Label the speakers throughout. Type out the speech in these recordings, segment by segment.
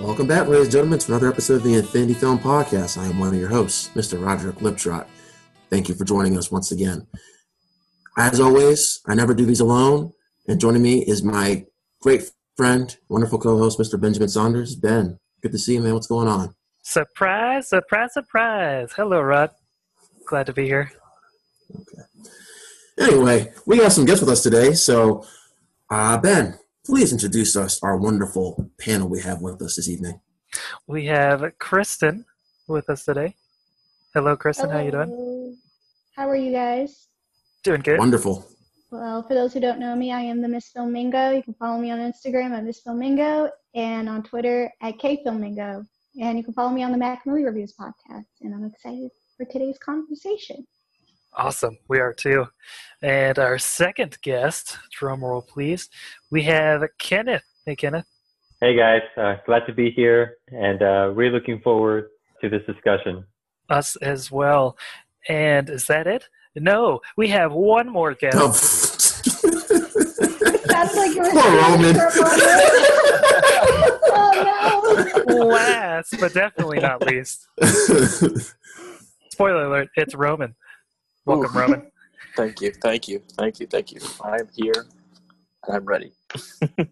Speaker 1: Welcome back, ladies and gentlemen, to another episode of the Infinity Film Podcast. I am one of your hosts, Mr. Roger Liptrot. Thank you for joining us once again. As always, I never do these alone, and joining me is my great friend, wonderful co-host, Mr. Benjamin Saunders. Ben, good to see you, man. What's going on?
Speaker 2: Surprise, surprise, surprise. Hello, Rod. Glad to be here.
Speaker 1: Okay. Anyway, we got some guests with us today, so uh, Ben, please introduce us our wonderful panel we have with us this evening.
Speaker 2: We have Kristin with us today. Hello, Kristin.
Speaker 3: Hello.
Speaker 2: How you doing?
Speaker 3: How are you guys?
Speaker 2: Doing good.
Speaker 1: Wonderful.
Speaker 3: Well, for those who don't know me, I am the Miss Filmingo. You can follow me on Instagram at Miss Filmingo and on Twitter at KFilmingo. And you can follow me on the Mac Movie Reviews podcast. And I'm excited for today's conversation.
Speaker 2: Awesome. We are too. And our second guest, drum roll please, we have Kenneth. Hey, Kenneth.
Speaker 4: Hey guys, uh, glad to be here and uh, really looking forward to this discussion.
Speaker 2: Us as well. And is that it? No, we have one more guest.
Speaker 1: Oh,
Speaker 3: Sounds like you were
Speaker 1: Poor Roman.
Speaker 3: oh no.
Speaker 2: Last, but definitely not least. Spoiler alert, it's Roman. Welcome,
Speaker 5: Ooh.
Speaker 2: Roman.
Speaker 5: Thank you, thank you, thank you, thank you. I'm here and I'm ready.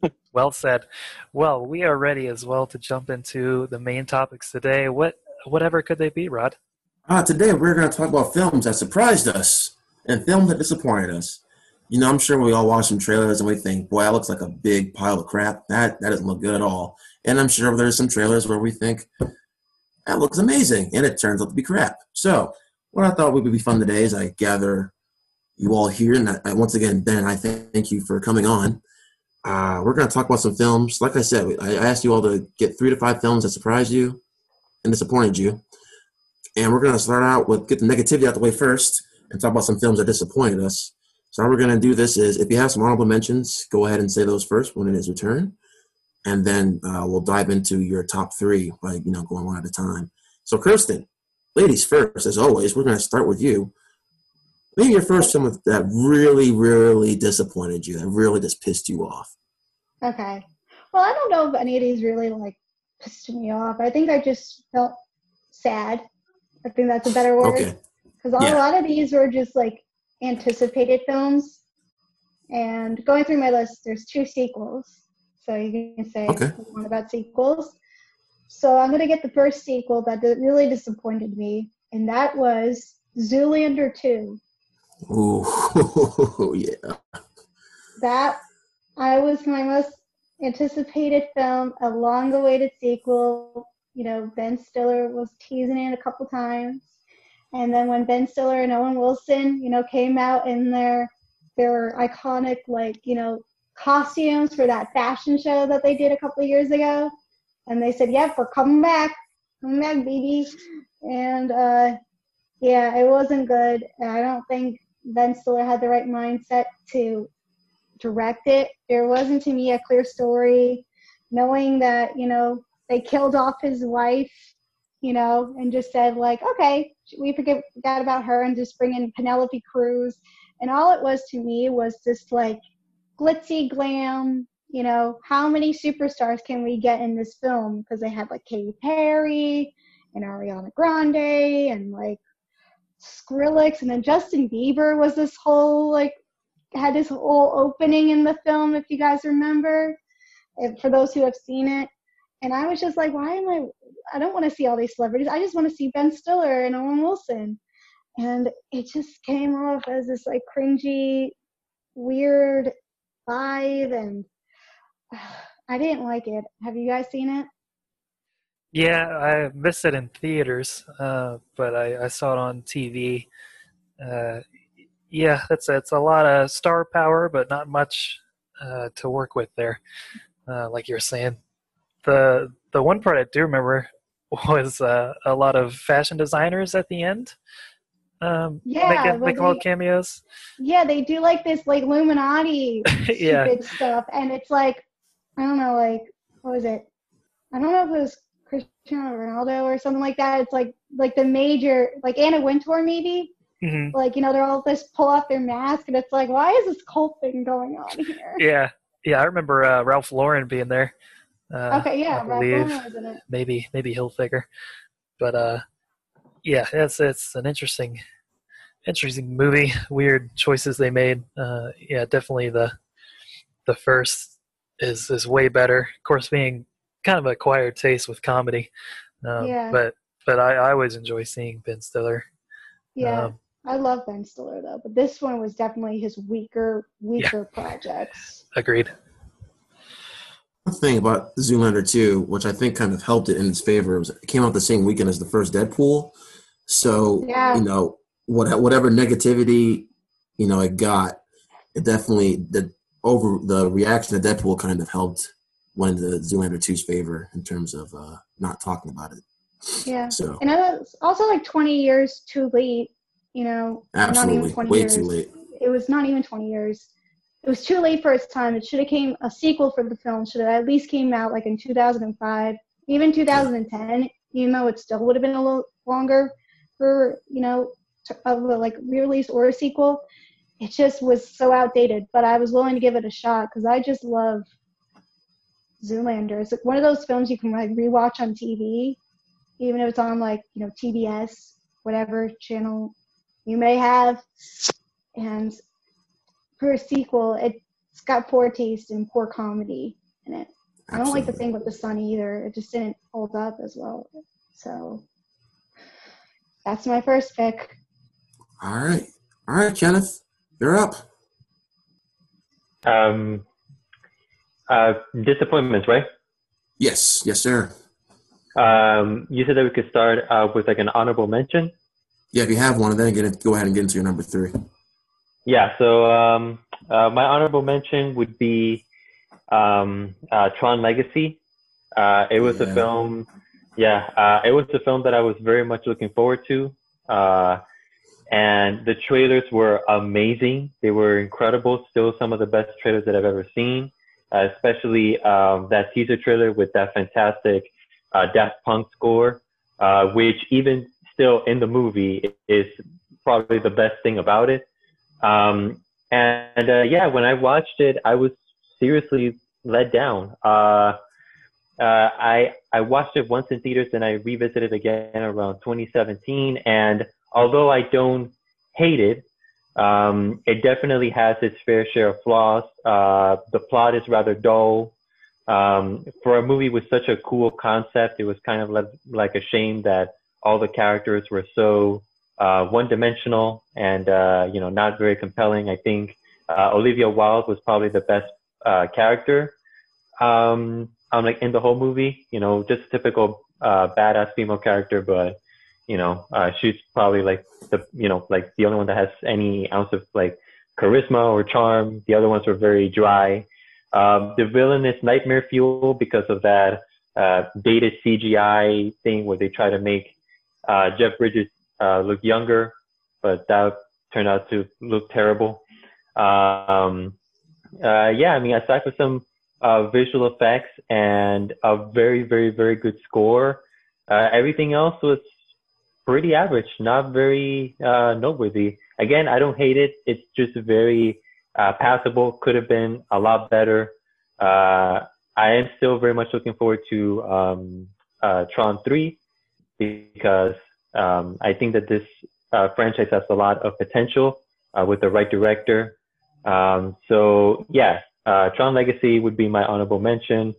Speaker 2: Well said. Well, we are ready as well to jump into the main topics today. What whatever could they be, Rod?
Speaker 1: uh, today we're going to talk about films that surprised us and films that disappointed us. You know, I'm sure we all watch some trailers and we think, boy, that looks like a big pile of crap. That that doesn't look good at all. And I'm sure there's some trailers where we think that looks amazing, and it turns out to be crap. So, what I thought would be fun today is I gather you all here, and I, once again, Ben, I thank you for coming on. Uh, we're going to talk about some films. Like I said, I asked you all to get three to five films that surprised you and disappointed you, and we're going to start out with get the negativity out the way first, and talk about some films that disappointed us. So how we're going to do this is, if you have some honorable mentions, go ahead and say those first when it is turn, and then uh, we'll dive into your top three by you know going one at a time. So Kirsten, ladies first, as always, we're going to start with you. Maybe your first film that really, really disappointed you, that really just pissed you off.
Speaker 3: Okay. Well, I don't know if any of these really like pissed me off. I think I just felt sad. I think that's a better word.
Speaker 1: Okay.
Speaker 3: because
Speaker 1: Yeah.
Speaker 3: a lot of these were just like anticipated films and going through my list there's two sequels so you can say
Speaker 1: Okay.
Speaker 3: one about sequels so i'm going to get the first sequel that really disappointed me and that was zoolander 2
Speaker 1: Ooh, yeah.
Speaker 3: that i was my most anticipated film a long awaited sequel. You know ben stiller was teasing it a couple times. And then when Ben Stiller and Owen Wilson, you know, came out in their their iconic like, you know, costumes for that fashion show that they did a couple of years ago, and they said, "Yep, we're coming back, coming back, baby." And uh, yeah, it wasn't good. I don't think Ben Stiller had the right mindset to direct it. There wasn't to me a clear story, knowing that you know they killed off his wife you know, and just said like, okay, we forget about her and just bring in Penelope Cruz. And all it was to me was just like glitzy glam. You know, how many superstars can we get in this film? Because they had like Katy Perry and Ariana Grande and like Skrillex, and then Justin Bieber was this whole like had this whole opening in the film. If you guys remember, for those who have seen it. And I was just like, why am I? I don't want to see all these celebrities. I just want to see Ben Stiller and Owen Wilson. And it just came off as this like cringy, weird vibe, and I didn't like it. Have you guys seen it?
Speaker 2: Yeah, I missed it in theaters, uh, but I, I saw it on TV. Uh, yeah, that's it's a lot of star power, but not much uh, to work with there. Uh, like you're saying, the the one part I do remember was uh, a lot of fashion designers at the end. Um,
Speaker 3: Yeah,
Speaker 2: making, making little cameos.
Speaker 3: Yeah, they do like this like Illuminati
Speaker 2: yeah,
Speaker 3: stuff, and it's like I don't know, like what was it? I don't know if it was Cristiano Ronaldo or something like that. It's like like the major like Anna Wintour maybe.
Speaker 2: hmm
Speaker 3: Like you know they're all just pull off their mask, and it's like why is this cult thing going on here?
Speaker 2: yeah, yeah. I remember uh, Ralph Lauren being there. Uh,
Speaker 3: okay, yeah, Ralph Bohner was in it.
Speaker 2: maybe maybe Hilfiger, but uh, yeah, it's it's an interesting interesting movie. Weird choices they made. Uh, yeah, definitely the the first is is way better. Of course, being kind of acquired taste with comedy. Um,
Speaker 3: Yeah.
Speaker 2: But but I, I always enjoy seeing Ben Stiller.
Speaker 3: Yeah,
Speaker 2: Um,
Speaker 3: I love Ben Stiller though, but this one was definitely his weaker, weaker projects.
Speaker 2: agreed.
Speaker 1: One thing about Zoolander 2, which I think kind of helped it in its favor, was it came out the same weekend as the first Deadpool. So,
Speaker 3: Yeah.
Speaker 1: you know, what, whatever negativity, you know, it got, it definitely, the over the reaction to Deadpool kind of helped went into Zoolander 2's favor in terms of uh, not talking about it.
Speaker 3: Yeah,
Speaker 1: So,
Speaker 3: and it's also like 20 years too late. You know, not
Speaker 1: absolutely.
Speaker 3: even 20
Speaker 1: Way
Speaker 3: years.
Speaker 1: too late.
Speaker 3: It was not even 20 years. It was too late for its time. It should have came a sequel for the film. Should have at least came out like in 2005, even 2010. Even though it still would have been a little longer for you know of a like re-release or a sequel. It just was so outdated. But I was willing to give it a shot because I just love Zoolander. It's like one of those films you can like rewatch on TV, even if it's on like you know TBS, whatever channel you may have. And for a sequel, it's got poor taste and poor comedy in it. I don't like the thing with the sun either. It just didn't hold up as well. So that's my first pick.
Speaker 1: All right. All right, Kenneth, you're up.
Speaker 4: Um, uh, disappointments, right?
Speaker 1: Yes. Yes, sir.
Speaker 4: Um, you said that we could start uh, with like an honorable mention.
Speaker 1: Yeah, if you have one, then get go ahead and get into your number three.
Speaker 4: Yeah. So um, uh, my honorable mention would be um, uh, Tron Legacy. Uh, it was a film. Yeah, uh, it was a film that I was very much looking forward to. Uh, and the trailers were amazing. They were incredible. Still some of the best trailers that I've ever seen, uh, especially um, that teaser trailer with that fantastic uh, Daft Punk score, uh, which even still in the movie is probably the best thing about it. Um, and uh, yeah, when I watched it, I was seriously let down. Uh, uh, I I watched it once in theaters, and I revisited again around 2017. And although I don't hate it, um, it definitely has its fair share of flaws. Uh, the plot is rather dull. Um, for a movie with such a cool concept, it was kind of like, like a shame that all the characters were so uh, one-dimensional and uh, you know not very compelling. I think uh, Olivia Wilde was probably the best uh, character. Um, like in the whole movie, you know, just a typical uh, badass female character, but you know, uh, she's probably like the you know like the only one that has any ounce of like charisma or charm. The other ones were very dry. Um, the villain is nightmare fuel because of that uh, dated CGI thing where they try to make uh, Jeff Bridges uh, look younger, but that turned out to look terrible. Um, uh, yeah, I mean, aside from some uh, visual effects and a very, very, very good score, uh, everything else was pretty average, not very uh, noteworthy. Again, I don't hate it. It's just very uh, passable. Could have been a lot better. Uh, I am still very much looking forward to um, uh, Tron 3 because um, I think that this uh, franchise has a lot of potential uh, with the right director. Um, so yeah, Tron Legacy would be my honorable mention.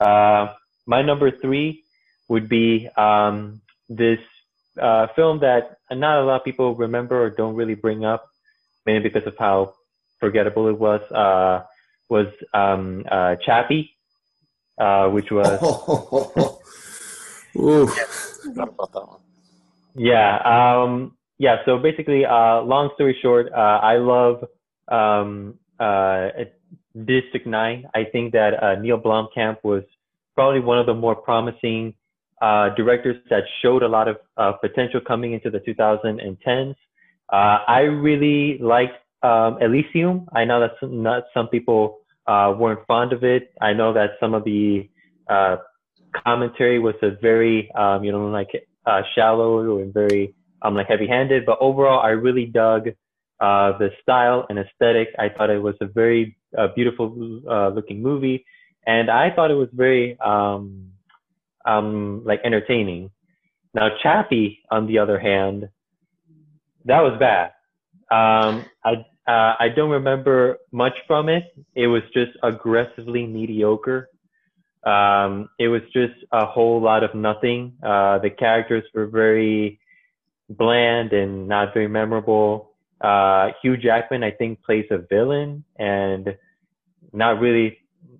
Speaker 4: My number three would be um, this uh, film that not a lot of people remember or don't really bring up, mainly because of how forgettable it was. Uh, was um, uh, Chappie, uh, which was
Speaker 5: about.
Speaker 4: Yeah. Um, yeah. So basically, uh, long story short, uh, I love um, uh, District 9. I think that uh, Neil Blomkamp was probably one of the more promising uh, directors that showed a lot of uh, potential coming into the 2010s. Uh, I really liked um, Elysium. I know that some, not some people uh, weren't fond of it. I know that some of the uh, commentary was a very, um, you know, like uh, shallow and very um, like heavy-handed. But overall, I really dug uh, the style and aesthetic. I thought it was a very beautiful uh, looking movie. and I thought it was very um, um, like entertaining. Now Chappie, on the other hand, that was bad. Um, I uh, I don't remember much from it. It was just aggressively mediocre. Um, it was just a whole lot of nothing. Uh, the characters were very bland and not very memorable. Uh, Hugh Jackman, I think, plays a villain and not really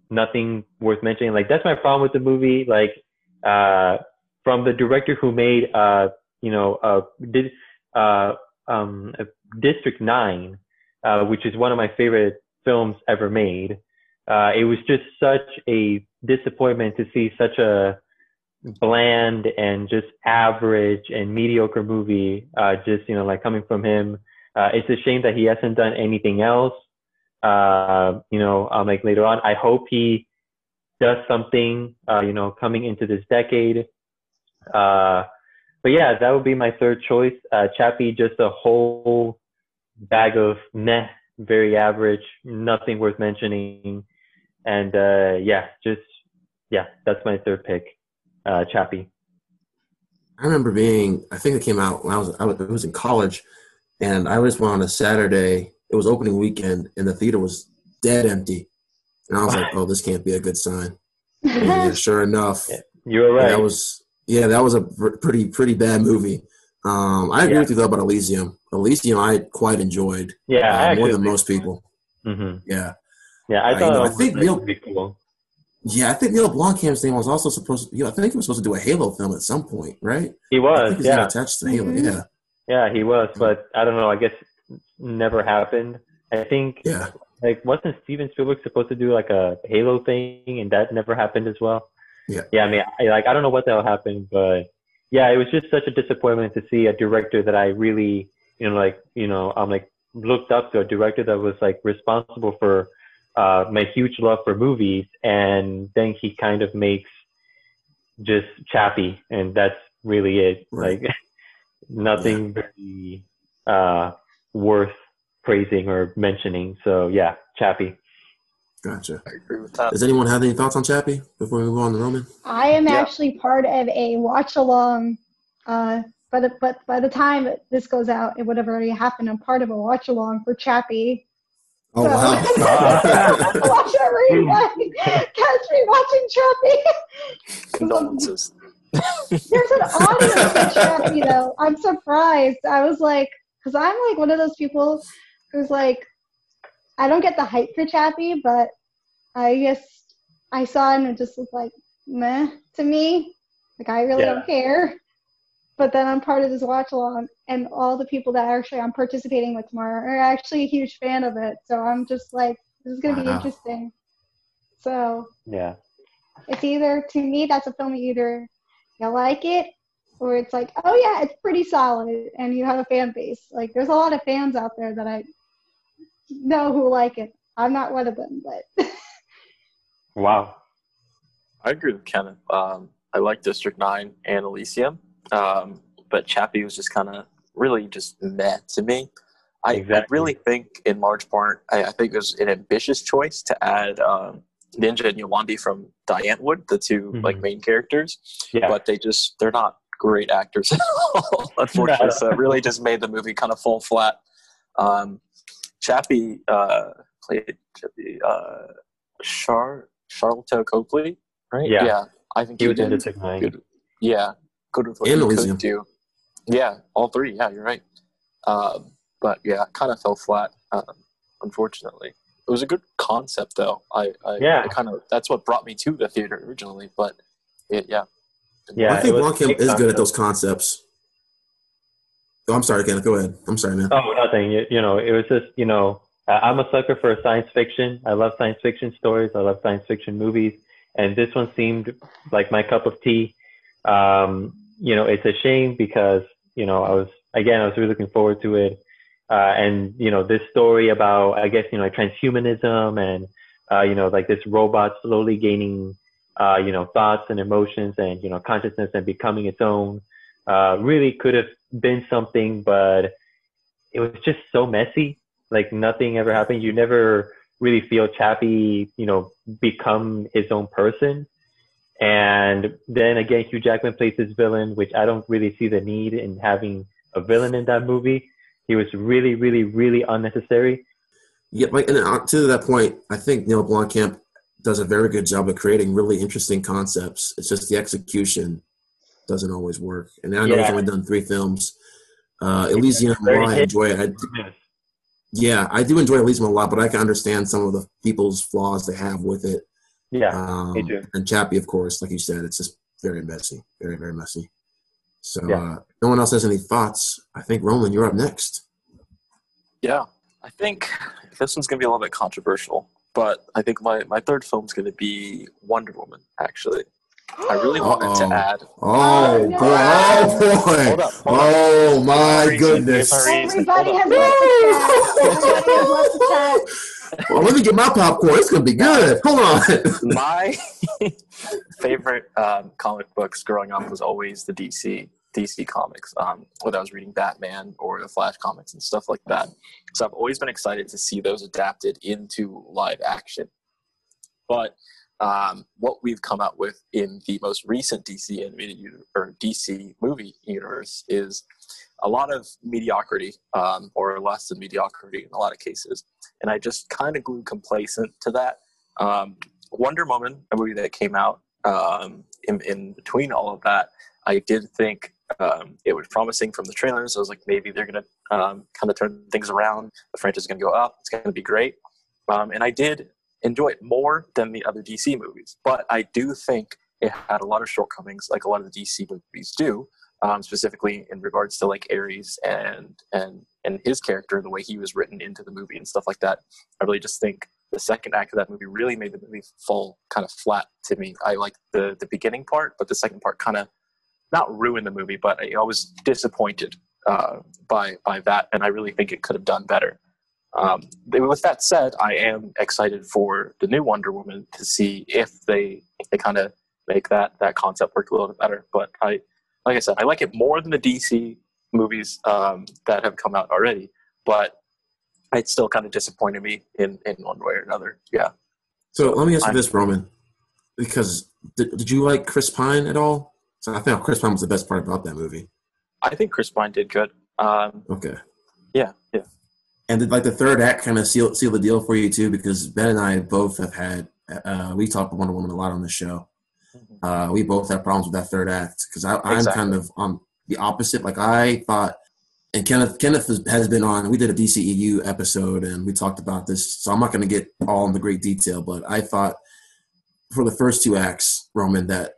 Speaker 4: nothing worth mentioning. Like that's my problem with the movie. Like uh, from the director who made uh, you know uh, did uh, um, District Nine, uh, which is one of my favorite films ever made. Uh, it was just such a disappointment to see such a bland and just average and mediocre movie. Uh, just you know, like coming from him. Uh, it's a shame that he hasn't done anything else. Uh, you know, um, like later on, I hope he does something. Uh, you know, coming into this decade. Uh, but yeah, that would be my third choice. Uh, Chappie, just a whole bag of meh, very average, nothing worth mentioning. And uh, yeah, just yeah, that's my third pick, uh, Chappie.
Speaker 1: I remember being, I think it came out when I was, I was, was in college, and I went on a Saturday. It was opening weekend, and the theater was dead empty. And I was like, "Oh, this can't be a good sign." And yeah, sure enough,
Speaker 4: you were right.
Speaker 1: that was yeah, that was a pretty pretty bad movie. Um, I agree
Speaker 4: Yeah.
Speaker 1: with you though about Elysium. Elysium, I quite enjoyed
Speaker 4: yeah,
Speaker 1: uh, more than most people.
Speaker 4: hmm
Speaker 1: Yeah,
Speaker 4: Yeah, I
Speaker 1: Uh,
Speaker 4: thought
Speaker 1: you know, I
Speaker 4: it was
Speaker 1: think Neil-
Speaker 4: cool.
Speaker 1: yeah. I think Neil Blomkamp's name was also supposed. To, you know, I think he was supposed to do a Halo film at some point, right?
Speaker 4: He
Speaker 1: I
Speaker 4: was,
Speaker 1: think he's
Speaker 4: yeah,
Speaker 1: attached to Halo.
Speaker 3: Mhm.
Speaker 1: Yeah,
Speaker 4: yeah, he was, but I don't know. I guess never happened. I think
Speaker 1: yeah.
Speaker 4: Like wasn't Steven Spielberg supposed to do like a Halo thing, and that never happened as well.
Speaker 1: Yeah.
Speaker 4: Yeah, I mean, I, like I don't know what the hell happened, but yeah, it was just such a disappointment to see a director that I really, you know, like you know, I'm like looked up to a director that was like responsible for uh, my huge love for movies, and then he kind of makes just Chappie, and that's really it.
Speaker 1: Right.
Speaker 4: Like nothing very uh, worth praising or mentioning. So yeah, Chappie.
Speaker 1: Gotcha.
Speaker 5: I agree with that.
Speaker 1: Does anyone have any thoughts on Chappie before we move on to Roman?
Speaker 3: I am
Speaker 5: Yeah.
Speaker 3: actually part of a watch along. Uh, but but by the time this goes out, it would have already happened. I'm part of a watch along for Chappie.
Speaker 1: Oh
Speaker 3: So-
Speaker 1: wow!
Speaker 3: watch every catch me watching Chappie.
Speaker 5: Condolences.
Speaker 3: There's an audience for Chappie though. I'm surprised. I was like, because I'm like one of those people who's like, I don't get the hype for Chappie, but I guess I saw it and it just was like meh to me. Like I really
Speaker 4: Yeah.
Speaker 3: don't care. But then I'm part of this watch along, and all the people that actually I'm participating with tomorrow are actually a huge fan of it. So I'm just like, this is gonna be interesting. So
Speaker 4: Yeah.
Speaker 3: it's either to me that's a film either you like it or it's like oh yeah it's pretty solid and you have a fan base like there's a lot of fans out there that i know who like it i'm not one of them but
Speaker 4: Wow.
Speaker 5: I agree with Kenneth. Um, I like District 9 and Elysium, um, but Chappie was just kind of really just meh to me. I, I really think, in large part, I, I think it was an ambitious choice to add um, Ninja and Yolandi from Die Antwoord, the 2 like
Speaker 4: Mhm.
Speaker 5: main characters,
Speaker 4: Yeah.
Speaker 5: but they just they're not great actors at all, unfortunately. so it really just made the movie kind of fall flat. Um, Chappie uh, played Chappie, uh, Char Sharlto Copley, right?
Speaker 4: Yeah.
Speaker 5: yeah. I think
Speaker 4: he was in
Speaker 5: did
Speaker 4: District Nine.
Speaker 5: good. Yeah, good with what
Speaker 1: And
Speaker 5: he could do. Yeah, all three. Yeah, you're right. Um, but yeah, kind of fell flat, um, unfortunately. It was a good concept, though. I, I,
Speaker 4: Yeah.
Speaker 5: I kind of that's what brought me to the theater originally. But it, yeah,
Speaker 4: Yeah,
Speaker 1: I think
Speaker 4: it was
Speaker 1: Blomkamp is good at those concepts. Oh, I'm sorry, Kenneth. Go ahead. I'm sorry, man.
Speaker 4: Oh, nothing. You, you know, it was just, you know, I'm a sucker for science fiction. I love science fiction stories. I love science fiction movies. And this one seemed like my cup of tea. Um, you know, it's a shame because, you know, I was, again, I was really looking forward to it. Uh, and, you know, this story about, I guess, you know, like transhumanism and, uh, you know, like this robot slowly gaining, uh, you know, thoughts and emotions and, you know, consciousness and becoming its own, uh, really could have been something, but it was just so messy. Like nothing ever happened. You never really feel Chappie, you know, become his own person. And then again, Hugh Jackman plays his villain, which I don't really see the need in having a villain in that movie. He was really, really, really unnecessary.
Speaker 1: Yeah, like, and uh, to that point, I think Neil Blomkamp does a very good job of creating really interesting concepts. It's just the execution doesn't always work. And I know
Speaker 4: Yeah.
Speaker 1: he's only done three films. Uh, Elysium, while I enjoy it, I, yeah, I do enjoy Elysium a lot, but I can understand some of the people's flaws they have with it.
Speaker 4: Yeah,
Speaker 1: Um,
Speaker 4: me too.
Speaker 1: And Chappie, of course, like you said, it's just very messy, very very messy. So,
Speaker 4: Yeah.
Speaker 1: uh, no one else has any thoughts. I think Roland, you're up next.
Speaker 5: Yeah, I think this one's gonna be a little bit controversial, but I think my, my third film's gonna be Wonder Woman. Actually, I really wanted
Speaker 1: Uh-oh.
Speaker 5: to add.
Speaker 1: Oh
Speaker 3: no.
Speaker 1: boy! Oh boy!
Speaker 5: Hold up, hold up.
Speaker 1: Oh my
Speaker 5: Reason,
Speaker 1: goodness!
Speaker 5: here's my reason.
Speaker 3: Everybody has
Speaker 5: on.
Speaker 3: left the chat. Everybody has left the chat.
Speaker 1: Well, let me get my popcorn. It's gonna be good. Hold on.
Speaker 5: my favorite um, comic books growing up was always the DC DC comics. Um, whether I was reading Batman or the Flash comics and stuff like that. So I've always been excited to see those adapted into live action. But um, what we've come out with in the most recent DC animated or DC movie universe is a lot of mediocrity, um, or less than mediocrity in a lot of cases. And I just kind of grew complacent to that. Um, Wonder Woman, a movie that came out um, in, in between all of that, I did think um, it was promising from the trailers. I was like, maybe they're going to um, kind of turn things around. The franchise is going to go up. It's going to be great. Um, and I did enjoy it more than the other DC movies. But I do think it had a lot of shortcomings, like a lot of the DC movies do, um, specifically in regards to like Ares and and and his character, and the way he was written into the movie and stuff like that. I really just think the second act of that movie really made the movie fall kind of flat to me. I like the the beginning part, but the second part kind of not ruined the movie, but I, I was disappointed uh, by by that, and I really think it could have done better. Um, with that said, I am excited for the new Wonder Woman to see if they they kind of make that that concept work a little bit better. But I, like I said, I like it more than the DC movies um, that have come out already. But it still kind of disappointed me in in one way or another. Yeah.
Speaker 1: So let me ask you this, Roman, because did, did you like Chris Pine at all? So I think Chris Pine was the best part about that movie.
Speaker 5: I think Chris Pine did good. Um,
Speaker 1: Okay.
Speaker 5: yeah.
Speaker 1: And did like the third act kind of seal seal the deal for you too? Because Ben and I both have had uh, we talk about Wonder Woman a lot on the show. Uh, we both have problems with that third act because I'm
Speaker 5: Exactly.
Speaker 1: kind of on the opposite. Like I thought, and Kenneth Kenneth has, has been on. We did a DCEU episode and we talked about this, so I'm not going to get all into great detail. But I thought for the first two acts, Roman, that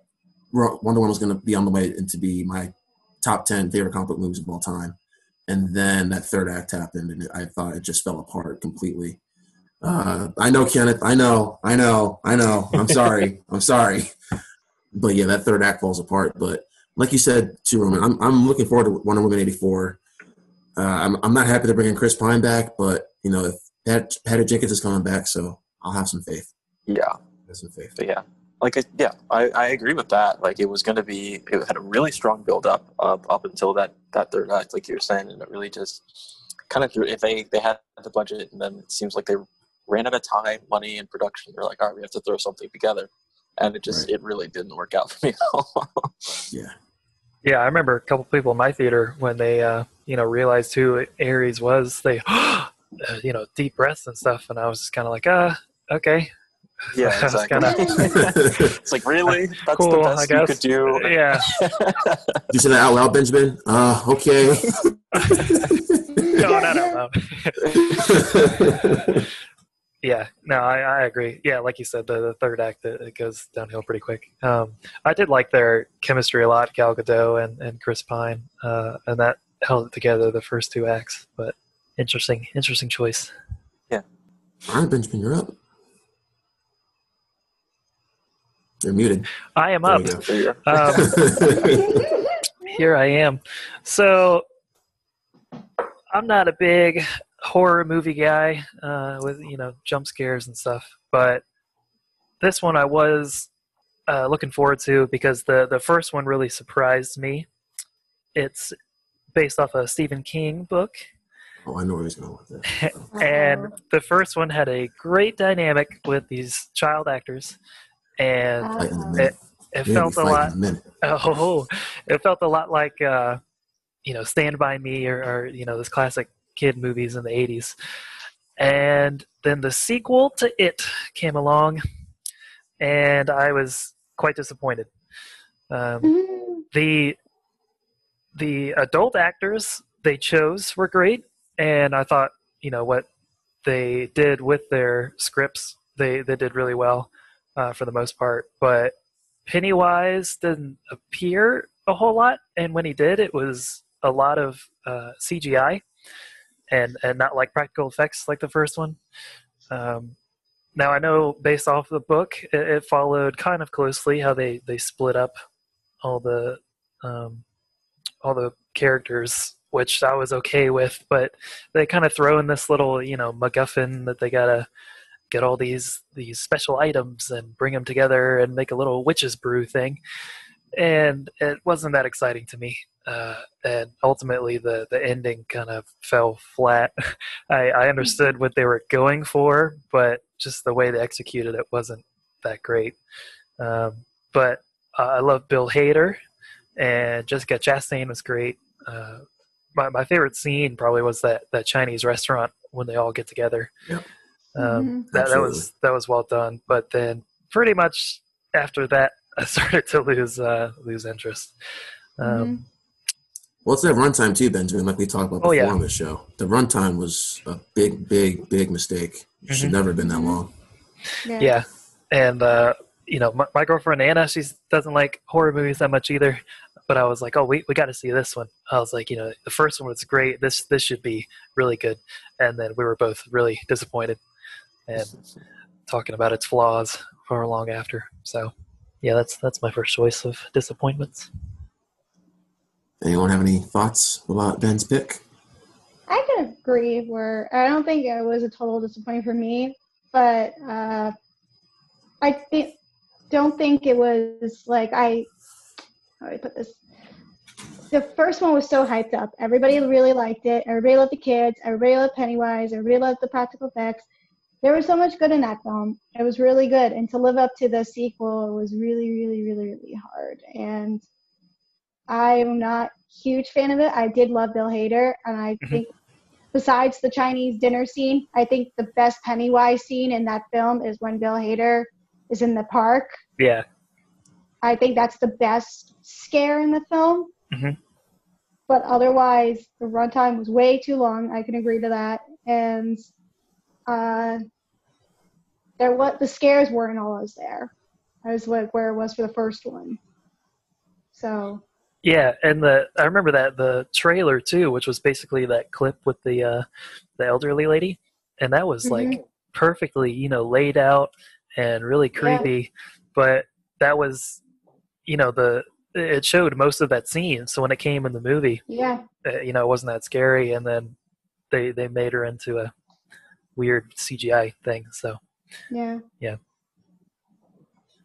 Speaker 1: Ro- Wonder Woman was going to be on the way and to be my top ten favorite comic book movies of all time. And then that third act happened, and I thought it just fell apart completely. Uh, I know, Kenneth. I know. I know. I know. I'm sorry. I'm sorry. But yeah, that third act falls apart. But like you said, too, Roman, I'm I'm looking forward to Wonder Woman '84. Uh, I'm I'm not happy they're bringing Chris Pine back, but you know, if Pat, Patty Jenkins is coming back, so I'll have some faith.
Speaker 5: Yeah.
Speaker 1: Have some faith.
Speaker 5: Yeah, like I, yeah, I, I agree with that. Like it was going to be, it had a really strong build up up up until that that third act, like you were saying, and it really just kind of threw. If they they had the budget, and then it seems like they ran out of time, money, and production. They're like, all right, we have to throw something together, and it just
Speaker 1: Right.
Speaker 5: it really didn't work out for me. at all.
Speaker 1: Yeah.
Speaker 2: Yeah, I remember a couple people in my theater when they, uh, you know, realized who Ares was. They, uh, you know, deep breaths and stuff, and I was just kind of like, ah, okay,
Speaker 5: yeah, exactly.
Speaker 2: kinda-
Speaker 5: it's like really, that's
Speaker 2: Cool,
Speaker 5: the
Speaker 2: I
Speaker 5: best you
Speaker 2: guess.
Speaker 5: could do.
Speaker 2: yeah.
Speaker 1: you say that out loud, Benjamin? Uh, okay.
Speaker 2: no, no, no, no. yeah, no, I, I agree. Yeah, like you said, the, the third act it, it goes downhill pretty quick. Um, I did like their chemistry a lot, Gal Gadot and, and Chris Pine, uh, and that held it together the first two acts. But interesting, interesting choice. Yeah.
Speaker 1: All right, Benjamin, you're up. You're muted.
Speaker 2: I am
Speaker 1: There
Speaker 2: up.
Speaker 5: There.
Speaker 2: Um, here I am. So I'm not a big horror movie guy uh, with you know jump scares and stuff, but this one I was uh, looking forward to because the the first one really surprised me. It's based off a Stephen King book,
Speaker 1: Oh, I know where he's going with this.
Speaker 2: and the first one had a great dynamic with these child actors, and
Speaker 3: Uh,
Speaker 1: Fight in a
Speaker 3: Uh-oh.
Speaker 1: minute.
Speaker 2: it felt a lot.
Speaker 1: A.
Speaker 2: Oh, it felt a lot like uh, you know Stand by Me or, or you know those classic kid movies in the '80s. And then the sequel to It came along, and I was quite disappointed. Um,
Speaker 3: Mhm.
Speaker 2: the the adult actors they chose were great and i thought you know what they did with their scripts they they did really well uh, for the most part but pennywise didn't appear a whole lot and when he did it was a lot of uh, cgi and and not like practical effects like the first one um, now i know based off the book it, it followed kind of closely how they they split up all the um, all the characters, which I was okay with. But they kind of throw in this little, you know, MacGuffin that they gotta get all these these special items and bring them together and make a little witch's brew thing. And it wasn't that exciting to me. Uh, and ultimately, the the ending kind of fell flat. I, I understood what they were going for, but just the way they executed it wasn't that great. Um, but uh, I love Bill Hader, and Jessica Chastain was great. Uh, my my favorite scene probably was that that Chinese restaurant when they all get together.
Speaker 1: Yep.
Speaker 2: Um, that that was that was well done. But then pretty much after that, I started to lose uh, lose interest. Um,
Speaker 3: Mhm.
Speaker 1: Well, it's that runtime too, Benjamin. Like we talked about
Speaker 2: Oh,
Speaker 1: before
Speaker 2: yeah.
Speaker 1: on the show, the runtime was a big, big, big mistake. It should
Speaker 2: Mhm.
Speaker 1: never have been that
Speaker 3: Mhm.
Speaker 1: long.
Speaker 3: Yeah.
Speaker 2: yeah and uh you know my, my girlfriend anna she doesn't like horror movies that much either but i was like oh we, we got to see this one i was like you know the first one was great this this should be really good and then we were both really disappointed and talking about its flaws for long after so yeah that's that's my first choice of disappointments
Speaker 1: Anyone have any thoughts about Ben's pick?
Speaker 3: I can agree where I don't think it was a total disappointment for me, but uh, I think don't think it was like I how do I put this? The first one was so hyped up. Everybody really liked it. Everybody loved the kids. Everybody loved Pennywise. Everybody loved the practical effects. There was so much good in that film. It was really good, and to live up to the sequel was really, really, really, really hard. And I'm not huge fan of it. I did love Bill Hader, and I
Speaker 2: Mhm.
Speaker 3: think besides the Chinese dinner scene, I think the best Pennywise scene in that film is when Bill Hader is in the park.
Speaker 2: yeah
Speaker 3: I think that's the best scare in the film.
Speaker 2: Mhm.
Speaker 3: But otherwise, the runtime was way too long. I can agree to that. And uh, there what the scares weren't always there. I was like where it was for the first one. So
Speaker 2: Yeah, and the I remember that the trailer too, which was basically that clip with the uh, the elderly lady, and that was like perfectly you know laid out and really
Speaker 3: Yeah.
Speaker 2: creepy, but that was you know the it showed most of that scene. So when it came in the movie,
Speaker 3: yeah,
Speaker 2: uh, you know it wasn't that scary, and then they they made her into a weird CGI thing. So
Speaker 3: yeah.
Speaker 4: Yeah.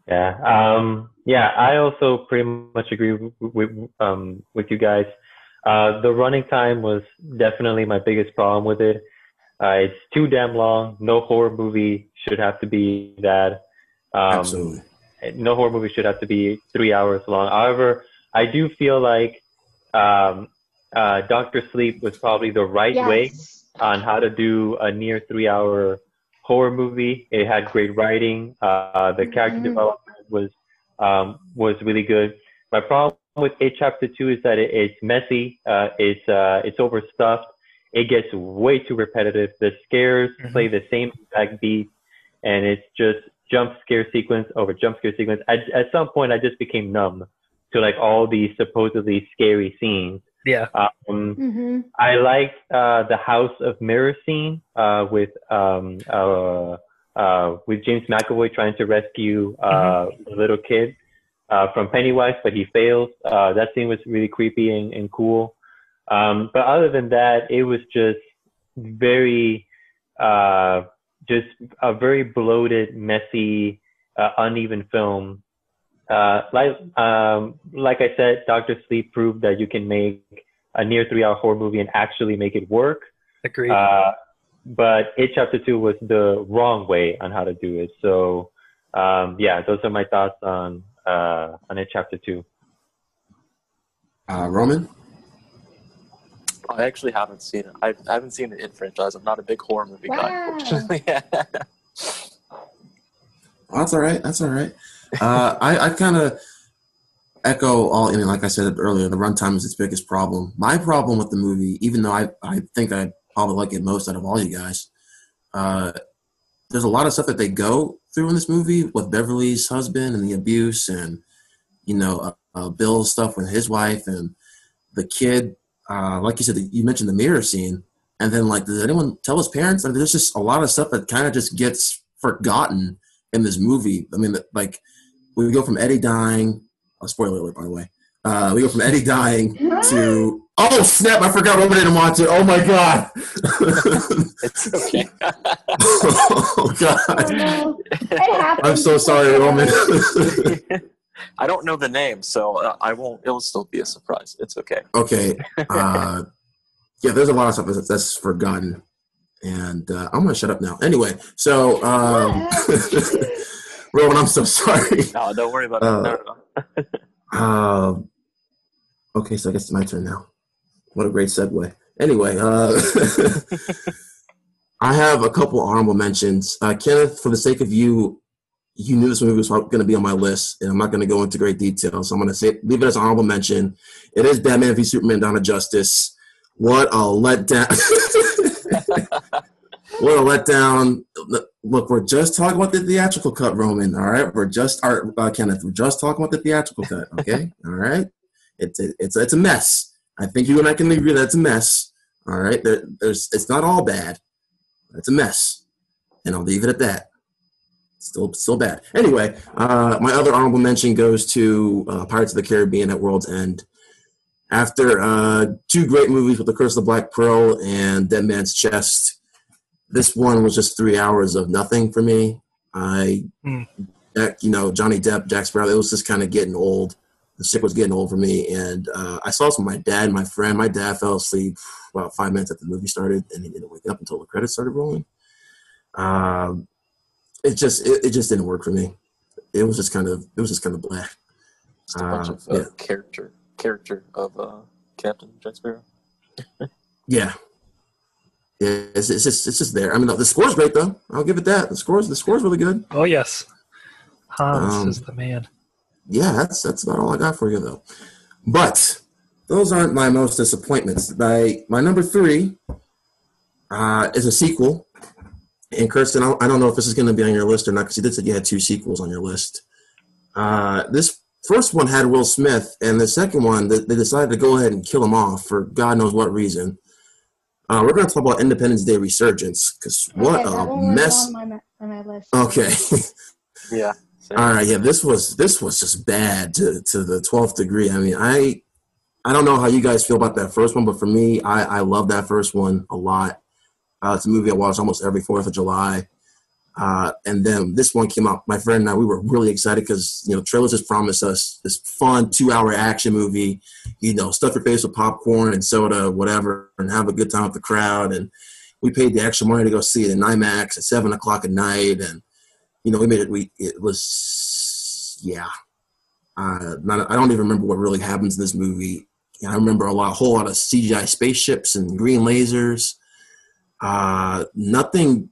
Speaker 4: Yeah. Um, yeah. I also pretty much agree with, with, um, with you guys. Uh, the running time was definitely my biggest problem with it. Uh, it's too damn long. No horror movie should have to be that. Um,
Speaker 1: Absolutely.
Speaker 4: no horror movie should have to be three hours long. However, I do feel like um, uh, Doctor Sleep was probably the right way on how to do a near three hour horror movie. It had great writing. Uh, the character
Speaker 3: Mhm.
Speaker 4: development was um, was really good. My problem with it chapter two is that it, it's messy. Uh, it's uh, it's overstuffed. It gets way too repetitive. The scares
Speaker 2: Mhm.
Speaker 4: play the same exact beat, and it's just jump scare sequence over jump scare sequence. At, at some point, I just became numb to like all these supposedly scary scenes.
Speaker 2: Yeah,
Speaker 4: Um,
Speaker 3: hmm
Speaker 4: I like uh, the House of Mirrors scene uh, with um, uh, uh, with James McAvoy trying to rescue uh, the little kid uh, from Pennywise, but he fails. Uh, that scene was really creepy and, and cool. Um, but other than that, it was just very, uh, just a very bloated, messy, uh, uneven film. Uh, like um, like I said, Doctor Sleep proved that you can make a near three hour horror movie and actually make it work.
Speaker 2: Agreed.
Speaker 4: Uh, but It Chapter Two was the wrong way on how to do it. So um, yeah, those are my thoughts on uh, on It Chapter Two.
Speaker 1: Uh, Roman.
Speaker 5: I actually haven't seen it. I, I haven't seen the It franchise. I'm not a big horror movie guy,
Speaker 3: Wow.
Speaker 5: unfortunately.
Speaker 1: Oh, that's all right. That's all right. Uh, I, I kind of echo all. I mean, like I said earlier, the runtime is its biggest problem. My problem with the movie, even though I, I think I probably like it most out of all you guys, uh, there's a lot of stuff that they go through in this movie with Beverly's husband and the abuse, and you know, uh, uh, Bill's stuff with his wife and the kid. Uh, like you said, you mentioned the mirror scene, and then like, does anyone tell his parents? I mean, there's just a lot of stuff that kind of just gets forgotten in this movie. I mean, like we go from Eddie dying. Oh, spoiler alert, by the way. Uh, we go from Eddie dying to oh snap! I forgot Roman didn't watch it. Oh my god!
Speaker 5: it's okay.
Speaker 1: oh
Speaker 3: Oh,
Speaker 1: god!
Speaker 3: no.
Speaker 1: I'm so sorry, Roman.
Speaker 5: I don't know the name, so uh, I won't. It'll still be a surprise. It's okay.
Speaker 1: okay. Uh, yeah, there's a lot of stuff that's, that's forgotten, and uh, I'm gonna shut up now. Anyway, so um, Roman, I'm so sorry.
Speaker 5: No, don't worry about
Speaker 1: Uh,
Speaker 5: it. No.
Speaker 1: Um, okay, so I guess it's my turn now. What a great segue. Anyway, uh, I have a couple honorable mentions. Uh, Kenneth, for the sake of you, you knew this movie was going to be on my list, and I'm not going to go into great detail, so I'm going to say leave it as an honorable mention. It is Batman v Superman: Dawn of Justice. What a letdown! What a letdown! Look, we're just talking about the theatrical cut, Roman. All right, we're just, our, uh, Kenneth, we're just talking about the theatrical cut. Okay, all right. It's a, it's a, it's a mess. I think you and I can agree that it's a mess. All right, there, there's it's not all bad. It's a mess, and I'll leave it at that. Still, still bad. Anyway, uh, my other honorable mention goes to uh, Pirates of the Caribbean at World's End. After uh, two great movies with The Curse of the Black Pearl and Dead Man's Chest, this one was just three hours of nothing for me. I. Jack, you know, Johnny Depp, Jack Sparrow, it was just kind of getting old. The sick was getting old for me, and uh, I saw this with my dad, my friend. My dad fell asleep about five minutes after the movie started, and he didn't wake up until the credits started rolling. Um, it just, it, it just didn't work for me. It was just kind of, it was just kind of blah.
Speaker 5: Just a bunch
Speaker 1: Uh,
Speaker 5: of uh,
Speaker 1: yeah.
Speaker 5: character character of uh, Captain Jack Sparrow.
Speaker 1: Yeah. Yeah, it's, it's just it's just there. I mean, the, the score's great though. I'll give it that. The score's the score's really good.
Speaker 2: oh yes, Hans
Speaker 1: Um,
Speaker 2: is the man.
Speaker 1: Yeah, that's that's about all I got for you though. But those aren't my most disappointments. My my number three uh, is a sequel. And Kirsten, I don't know if this is going to be on your list or not because you did say you had two sequels on your list. Uh, this first one had Will Smith, and the second one they decided to go ahead and kill him off for God knows what reason. Uh, we're going to talk about Independence Day Resurgence because what
Speaker 3: Okay,
Speaker 1: a mess.
Speaker 3: On my, on my.
Speaker 1: Okay.
Speaker 5: Yeah. same.
Speaker 1: All right, yeah, this was this was just bad to to the twelfth degree. I mean, I I don't know how you guys feel about that first one, but for me, I I love that first one a lot. Uh, it's a movie I watch almost every Fourth of July. Uh, and then this one came out. My friend and I, we were really excited because you know trailers just promised us this fun two-hour action movie. You know, stuff your face with popcorn and soda, whatever, and have a good time with the crowd. And we paid the extra money to go see it in IMAX at seven o'clock at night, and you know, we made it. We it was yeah. Uh, not, I don't even remember what really happens in this movie. I remember a lot, a whole lot of CGI spaceships and green lasers. Uh, nothing.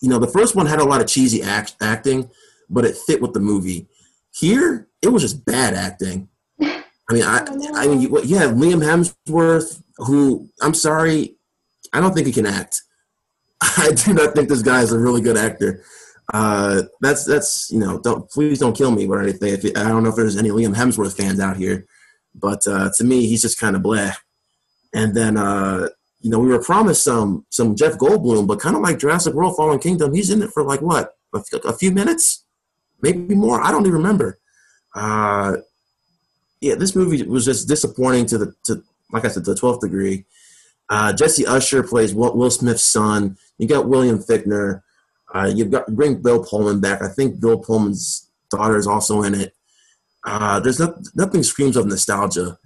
Speaker 1: You know, the first one had a lot of cheesy act, acting, but it fit with the movie. Here, it was just bad acting. I mean, I. I mean, you, you have Liam Hemsworth, who I'm sorry, I don't think he can act. I do not think this guy is a really good actor. Uh, that's that's you know, don't please don't kill me or anything. If I don't know if there's any Liam Hemsworth fans out here, but uh, to me, he's just kind of blah. And then uh, you know, we were promised some some Jeff Goldblum, but kind of like Jurassic World: Fallen Kingdom, he's in it for like what a, a few minutes, maybe more. I don't even remember. Uh, yeah, this movie was just disappointing to the to like I said, the twelfth degree. Uh, Jesse Usher plays Will Smith's son. You got William Fichtner. Uh, you've got bring Bill Pullman back. I think Bill Pullman's daughter is also in it. Uh, there's not, nothing screams of nostalgia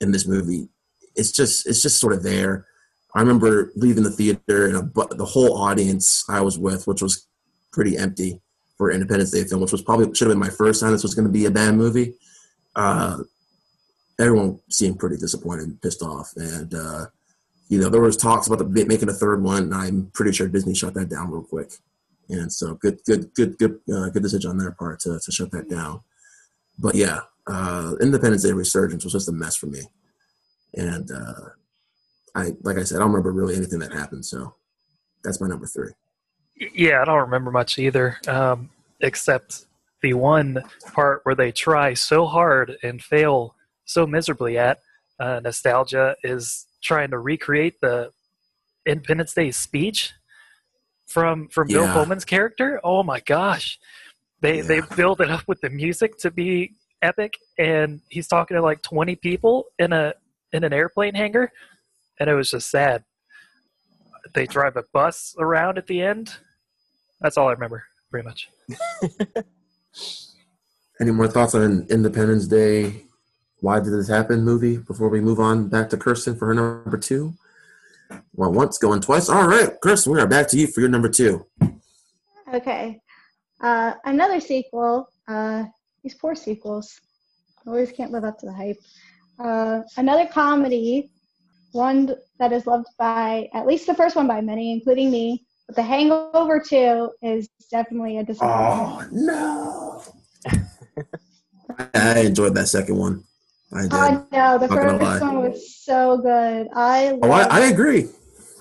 Speaker 1: in this movie. it's just it's just sort of there. I remember leaving the theater and a, the whole audience I was with, which was pretty empty for Independence Day film, which was probably should have been my first time this was going to be a bad movie. Uh, everyone seemed pretty disappointed and pissed off, and uh, you know there was talks about the, making a third one, and I'm pretty sure Disney shut that down real quick. And so good, good, good, good, uh, good decision on their part to, to shut that down. But yeah, uh, Independence Day Resurgence was just a mess for me, and uh, I like I said, I don't remember really anything that happened. So that's my number three.
Speaker 2: Yeah, I don't remember much either, um, except the one part where they try so hard and fail so miserably at. Uh, nostalgia is trying to recreate the Independence Day speech from from Bill Pullman's character. Oh my gosh, they they build it up with the music to be epic, and he's talking to like twenty people in a in an airplane hangar, and it was just sad. They drive a bus around at the end. That's all I remember, pretty much.
Speaker 1: Any more thoughts on Independence Day? Why did this happen? Movie before we move on back to Kristin for her number two. Well, once going twice. All right, Kristin, we are back to you for your number two.
Speaker 3: Okay. Uh, another sequel. Uh, these poor sequels always can't live up to the hype. Uh, another comedy, one that is loved by at least the first one by many, including me. But The Hangover 2 is definitely a disappointment.
Speaker 1: Oh, no! I enjoyed that second one. I did.
Speaker 3: Oh no, the
Speaker 1: Not
Speaker 3: first one was so good. I
Speaker 1: oh, I, I agree.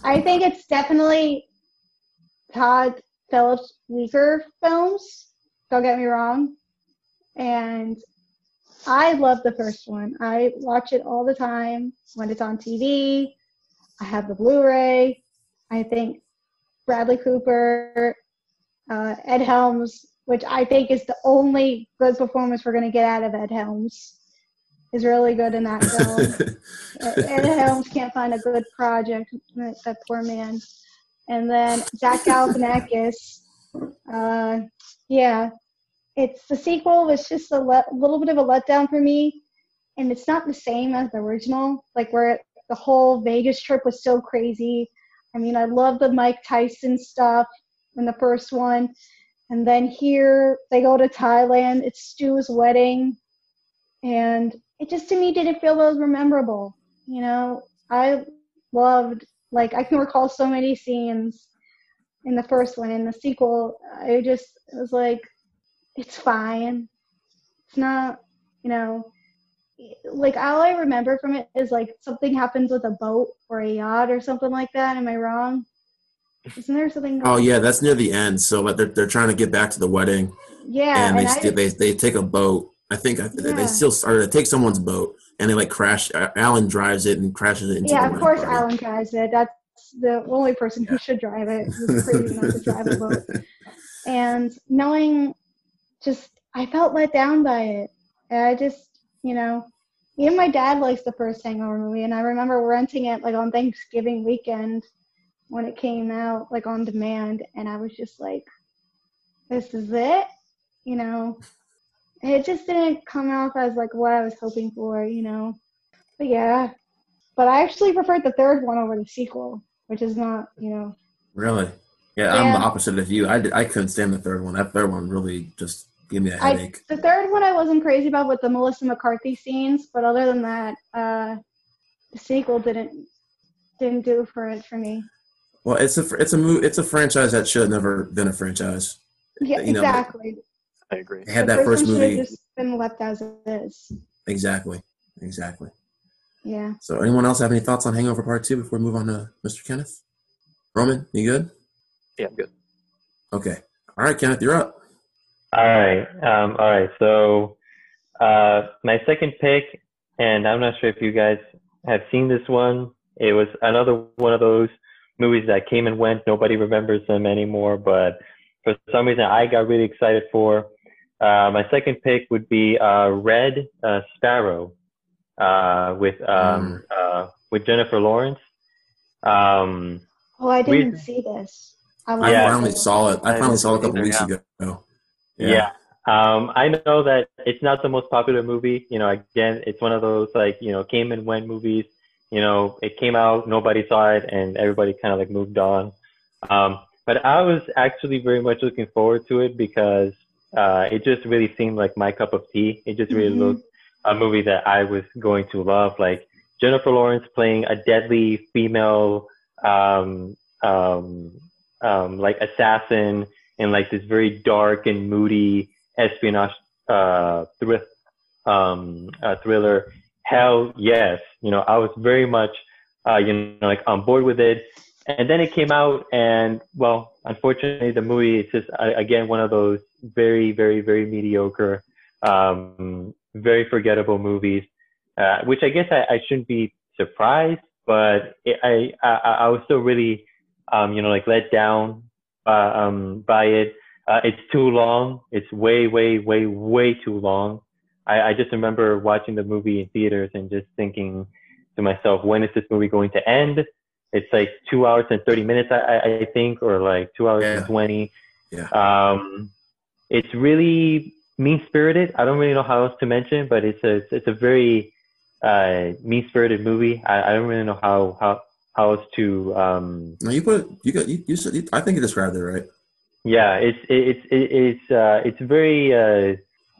Speaker 3: I think it's definitely Todd Phillips weaker films. Don't get me wrong. And I love the first one. I watch it all the time when it's on TV. I have the Blu-ray. I think Bradley Cooper, uh, Ed Helms, which I think is the only good performance we're going to get out of Ed Helms, is really good in that film. Ed Helms can't find a good project. That, poor man. And then Zach Galifianakis. Uh, yeah, it's the sequel was just a le- little bit of a letdown for me, and it's not the same as the original. Like where the whole Vegas trip was so crazy. I mean, I love the Mike Tyson stuff in the first one, and then here they go to Thailand. It's Stu's wedding, and it just to me didn't feel as memorable. You know, I loved like I can recall so many scenes in the first one. In the sequel, I just was like, it's fine. It's not, you know, like all I remember from it is like something happens with a boat or a yacht or something like that. Am I wrong? Isn't there something?
Speaker 1: Oh yeah, that's near the end. So like they're they're trying to get back to the wedding,
Speaker 3: yeah.
Speaker 1: and they
Speaker 3: I-
Speaker 1: st- they they take a boat. I think I,
Speaker 3: Yeah.
Speaker 1: they still or they take someone's boat and they like crash. uh, Alan drives it and crashes it into.
Speaker 3: yeah, of course,
Speaker 1: party.
Speaker 3: Alan drives it. That's the only person who should drive it. He's crazy enough to drive a boat. And knowing, just I felt let down by it. And I just, you know, even my dad likes the first Hangover movie, and I remember renting it like on Thanksgiving weekend when it came out, like on demand, and I was just like, "This is it," you know. And it just didn't come off as like what I was hoping for, you know. But yeah, but I actually preferred the third one over the sequel, which is not, you know.
Speaker 1: Really? Yeah, I'm the opposite of you. I, did, I couldn't stand the third one. That third one really just gave me a
Speaker 3: I,
Speaker 1: headache.
Speaker 3: the third one I wasn't crazy about with the Melissa McCarthy scenes, but other than that, uh, the sequel didn't didn't do for it for me.
Speaker 1: well, it's a it's a mo- it's a franchise that should have never been a franchise.
Speaker 3: Yeah,
Speaker 1: You know,
Speaker 3: exactly.
Speaker 5: I agree.
Speaker 1: They had
Speaker 3: The
Speaker 1: that first
Speaker 3: one
Speaker 1: movie
Speaker 3: just been left as it is.
Speaker 1: exactly, exactly.
Speaker 3: Yeah.
Speaker 1: So, anyone else have any thoughts on Hangover Part Two before we move on to Mr. Kenneth? Roman, you good?
Speaker 5: Yeah, I'm good.
Speaker 1: Okay. All right, Kenneth, you're up.
Speaker 4: All right. Um, all right. So uh, my second pick, and I'm not sure if you guys have seen this one. It was another one of those movies that came and went. Nobody remembers them anymore, but for some reason I got really excited for. Uh, my second pick would be uh, Red uh, Sparrow uh, with um, uh, with Jennifer Lawrence. Um,
Speaker 3: Oh, I didn't see this. I
Speaker 1: I finally saw it. I
Speaker 5: I
Speaker 1: finally
Speaker 5: didn't
Speaker 1: saw it a couple
Speaker 5: either,
Speaker 1: weeks
Speaker 5: yeah.
Speaker 1: ago.
Speaker 4: Yeah. Um, I know that it's not the most popular movie. You know, again, it's one of those like, you know, came and went movies. you know, it came out, nobody saw it, and everybody kind of like moved on. Um, but I was actually very much looking forward to it because uh, it just really seemed like my cup of tea. It just really
Speaker 3: Mhm.
Speaker 4: looked a movie that I was going to love. Like Jennifer Lawrence playing a deadly female, um, um, um, like assassin in like this very dark and moody espionage uh, thr- um, uh, thriller. Hell yes, you know I was very much uh, you know like on board with it. And then it came out, and well, unfortunately, the movie is just uh, again one of those very, very, very mediocre, um, very forgettable movies. Uh, which I guess I, I shouldn't be surprised, but it, I, I I was still really um, you know like let down uh, um, by it. Uh, it's too long. It's way, way, way, way too long. I, I just remember watching the movie in theaters and just thinking to myself, when is this movie going to end? It's like two hours and 30 minutes, I, I, I think, or like two hours
Speaker 1: Yeah.
Speaker 4: and 20.
Speaker 1: Yeah.
Speaker 4: Um, it's really mean spirited. I don't really know how else to mention, but it's a, it's a very uh, mean spirited movie. I, I don't really know how, how, how else to, um,
Speaker 1: No, you put it. You got. You, you, said- you I think you described it right.
Speaker 4: yeah, it's it's it's uh, it's very uh,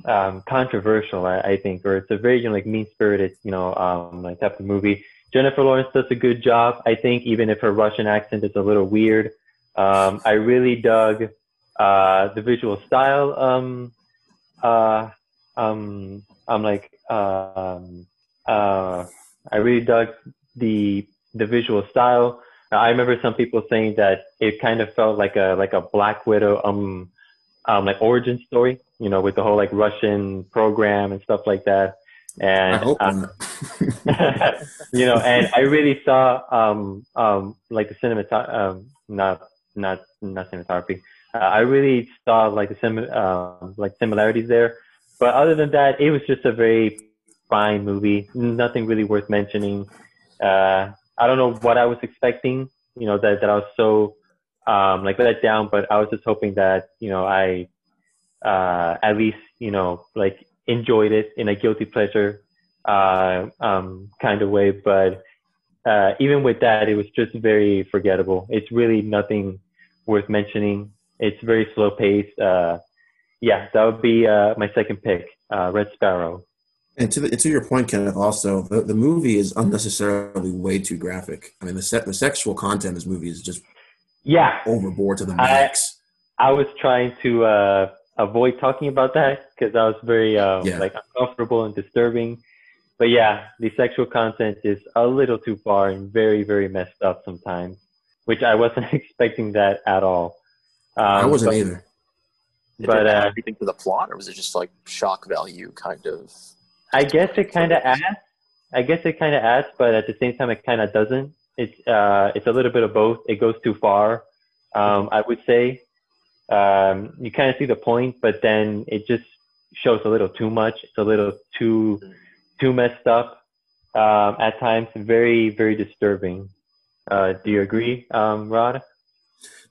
Speaker 4: um, controversial, I, I think, or it's a very you know, like mean spirited, you know, um, like type of movie. Jennifer Lawrence does a good job, I think, even if her Russian accent is a little weird. Um, I really dug uh, the visual style. Um, uh, um, I'm like, um, uh, I really dug the the visual style. I remember some people saying that it kind of felt like a like a Black Widow um um like origin story, you know, with the whole like Russian program and stuff like that. And
Speaker 1: I hope
Speaker 4: uh, you know, and I really saw um um like the cinematography um not not not cinematography. Uh, I really saw like the sim um like similarities there. But other than that, it was just a very fine movie. Nothing really worth mentioning. Uh, I don't know what I was expecting. You know that that I was so um like let down, but I was just hoping that you know I uh at least you know like enjoyed it in a guilty pleasure uh, um, kind of way. But uh, even with that, it was just very forgettable. It's really nothing worth mentioning. It's very slow paced. Uh, yeah, that would be uh, my second pick, uh, Red Sparrow.
Speaker 1: And to the, to your point, Kenneth, also the, the movie is unnecessarily way too graphic. I mean, the se- the sexual content in this movie is just
Speaker 4: Yeah,
Speaker 1: overboard to the max.
Speaker 4: I was trying to uh, avoid talking about that because I was very um,
Speaker 1: Yeah.
Speaker 4: like uncomfortable and disturbing. But yeah, the sexual content is a little too far and very, very messed up sometimes, which I wasn't expecting that at all. Um,
Speaker 1: I wasn't
Speaker 4: but-
Speaker 1: either.
Speaker 5: Did
Speaker 4: But,
Speaker 5: it add
Speaker 4: uh,
Speaker 5: anything to the plot, or was it just like shock value kind of?
Speaker 4: I guess it kind of adds. I guess it kind of adds, but at the same time, it kind of doesn't. It's uh, it's a little bit of both. It goes too far, um, I would say. Um, you kind of see the point, but then it just shows a little too much. It's a little too too messed up um, at times. Very very disturbing. Uh, do you agree, um, Rod?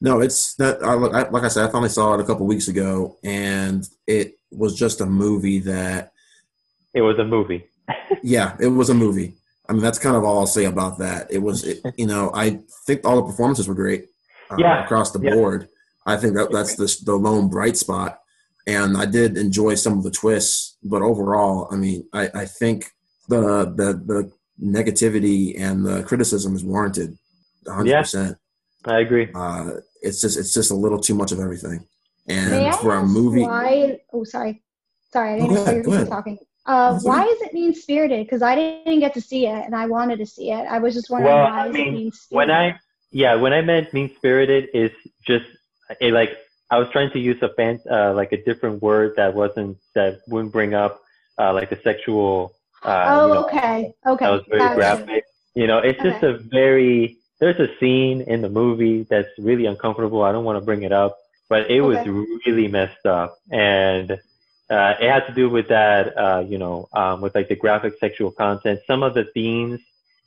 Speaker 1: No, it's that. I, look, I, like I said, I finally saw it a couple weeks ago, and it was just a movie that.
Speaker 4: It was a movie.
Speaker 1: Yeah, it was a movie. I mean, that's kind of all I'll say about that. It was, it, you know, I think all the performances were great uh,
Speaker 4: Yeah,
Speaker 1: across the
Speaker 4: yeah.
Speaker 1: board. I think that that's the the lone bright spot, and I did enjoy some of the twists. But overall, I mean, I, I think the the the negativity and the criticism is warranted, hundred
Speaker 4: Yeah.
Speaker 1: percent.
Speaker 4: I agree.
Speaker 1: Uh, it's just it's just a little too much of everything. And
Speaker 3: May
Speaker 1: for a movie,
Speaker 3: Why? Oh, sorry. Sorry, I didn't
Speaker 1: go
Speaker 3: know you were talking. Uh, why is it mean spirited? Because I didn't get to see it, and I wanted to see it. I was just wondering
Speaker 4: Well,
Speaker 3: why
Speaker 4: I
Speaker 3: is
Speaker 4: mean,
Speaker 3: it mean
Speaker 4: when? I yeah, when I meant mean spirited is just it, like I was trying to use a fan uh, like a different word that wasn't that wouldn't bring up uh, like a sexual. Uh,
Speaker 3: oh,
Speaker 4: you know,
Speaker 3: okay, okay.
Speaker 4: That was very
Speaker 3: gotcha.
Speaker 4: graphic. You know, it's just a very there's a scene in the movie that's really uncomfortable. I don't want to bring it up, but it was really messed up, and uh, it had to do with that. Uh, you know, um, with like the graphic sexual content. Some of the themes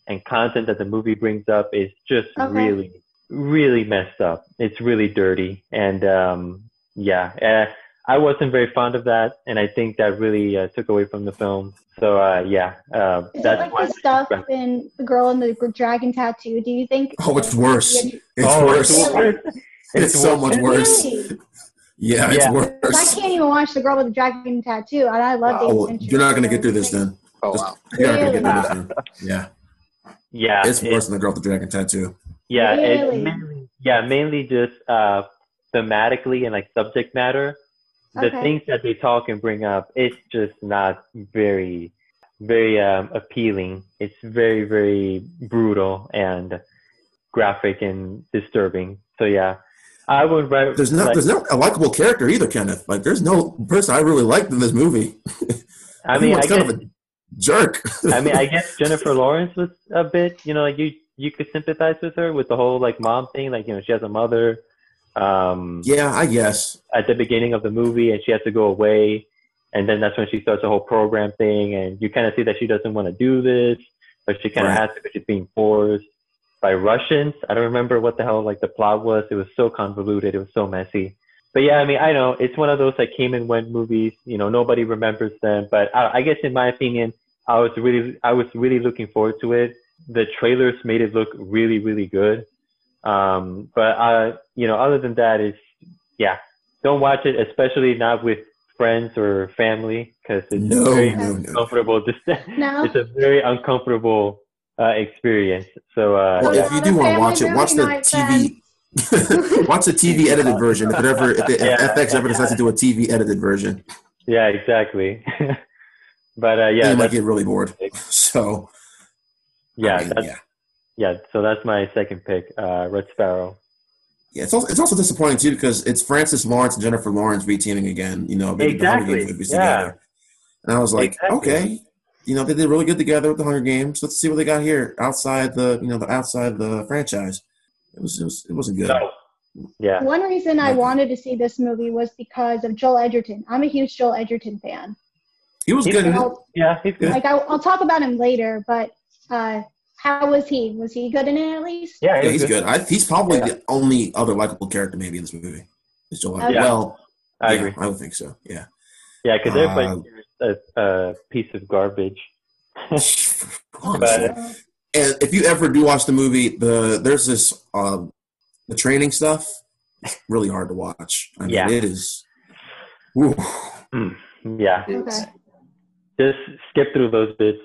Speaker 4: and content that the movie brings up is just
Speaker 3: Okay.
Speaker 4: really, really messed up. It's really dirty, and um, yeah, uh, I wasn't very fond of that, and I think that really uh, took away from the film. So uh, yeah, uh,
Speaker 3: Is it
Speaker 4: that's
Speaker 3: like the stuff in the girl in the dragon tattoo? Do you think?
Speaker 1: Oh, it's worse. It's
Speaker 4: oh,
Speaker 1: worse.
Speaker 4: It's, worse.
Speaker 1: It's so much worse.
Speaker 3: Really?
Speaker 1: Yeah, it's
Speaker 4: Yeah.
Speaker 3: Because I can't even watch the girl with the dragon tattoo, and I love David
Speaker 1: Oh,
Speaker 3: Fincher.
Speaker 1: you're not gonna get through this then.
Speaker 5: Oh
Speaker 1: Just-
Speaker 5: wow.
Speaker 1: You're not gonna get through this then. Yeah,
Speaker 4: Yeah,
Speaker 1: it's
Speaker 4: it-
Speaker 1: worse than the girl with the dragon tattoo.
Speaker 4: Yeah,
Speaker 3: Really?
Speaker 4: it's mainly, yeah, mainly just uh, thematically and like subject matter. The
Speaker 3: Okay.
Speaker 4: things that they talk and bring up, it's just not very, very um, appealing. It's very, very brutal and graphic and disturbing. So yeah, I would. Re-
Speaker 1: There's no,
Speaker 4: like,
Speaker 1: there's no a likable character either, Kenneth. Like, there's no person I really liked in this movie.
Speaker 4: I mean, I guess,
Speaker 1: kind of a jerk.
Speaker 4: I mean, I guess Jennifer Lawrence was a bit, you know, like you you could sympathize with her with the whole like mom thing, like you know she has a mother. Um,
Speaker 1: yeah, I guess.
Speaker 4: at the beginning of the movie and she has to go away and then that's when she starts the whole program thing and you kind of see that she doesn't want to do this but she kind of
Speaker 1: Right.
Speaker 4: has to because she's being forced by russians. I don't remember what the hell like the plot was. It was so convoluted. It was so messy. But yeah i mean i know. It's one of those like came and went movies. You know nobody remembers them. But I, I guess in my opinion i was really i was really looking forward to it. The trailers made it look really really good. Um but uh you know other than that it's yeah. Don't watch it, especially not with friends or family, because it's a
Speaker 1: No,
Speaker 4: very
Speaker 1: no, no.
Speaker 4: uncomfortable.
Speaker 3: No.
Speaker 4: It's a very uncomfortable uh, experience. So uh,
Speaker 1: Well,
Speaker 4: yeah.
Speaker 1: if you do want to watch it, watch the TV. watch the TV edited version. If it ever, if, it, if
Speaker 4: Yeah.
Speaker 1: FX ever decides to do a TV edited version,
Speaker 4: yeah, exactly. but uh, yeah,
Speaker 1: you might get really bored. So
Speaker 4: yeah,
Speaker 1: I mean,
Speaker 4: that's,
Speaker 1: yeah.
Speaker 4: yeah. So that's my second pick, uh, Red Sparrow.
Speaker 1: Yeah, it's also, it's also disappointing too because it's Francis Lawrence and Jennifer Lawrence reteaming again. You know, they did the Hunger
Speaker 4: Exactly,
Speaker 1: Games movies
Speaker 4: yeah.
Speaker 1: together, and I was like,
Speaker 4: Exactly.
Speaker 1: okay, you know, they did really good together with the Hunger Games. Let's see what they got here outside the, you know, the outside the franchise. It was, it was, it wasn't good.
Speaker 4: So, yeah,
Speaker 3: One reason I wanted to see this movie was because of Joel Edgerton. I'm a huge Joel Edgerton fan.
Speaker 1: He was
Speaker 4: He's
Speaker 1: good. in
Speaker 4: yeah, he's good.
Speaker 3: like I, I'll talk about him later, but uh, how was he? Was he good in it at least?
Speaker 4: Yeah,
Speaker 1: Yeah, he's
Speaker 4: good.
Speaker 1: good. I, he's probably
Speaker 4: Yeah.
Speaker 1: the only other likable character maybe in this movie. Is Joel.
Speaker 3: Okay.
Speaker 1: Well,
Speaker 4: I
Speaker 1: yeah,
Speaker 4: agree.
Speaker 1: I would think so. Yeah.
Speaker 4: Yeah, because
Speaker 1: Uh,
Speaker 4: everybody's a, a piece of garbage. But-
Speaker 1: And if you ever do watch the movie, the there's this um, the training stuff. It's really hard to watch. I mean,
Speaker 4: Yeah.
Speaker 1: it is. Whew.
Speaker 4: Yeah,
Speaker 3: okay.
Speaker 4: just skip through those bits.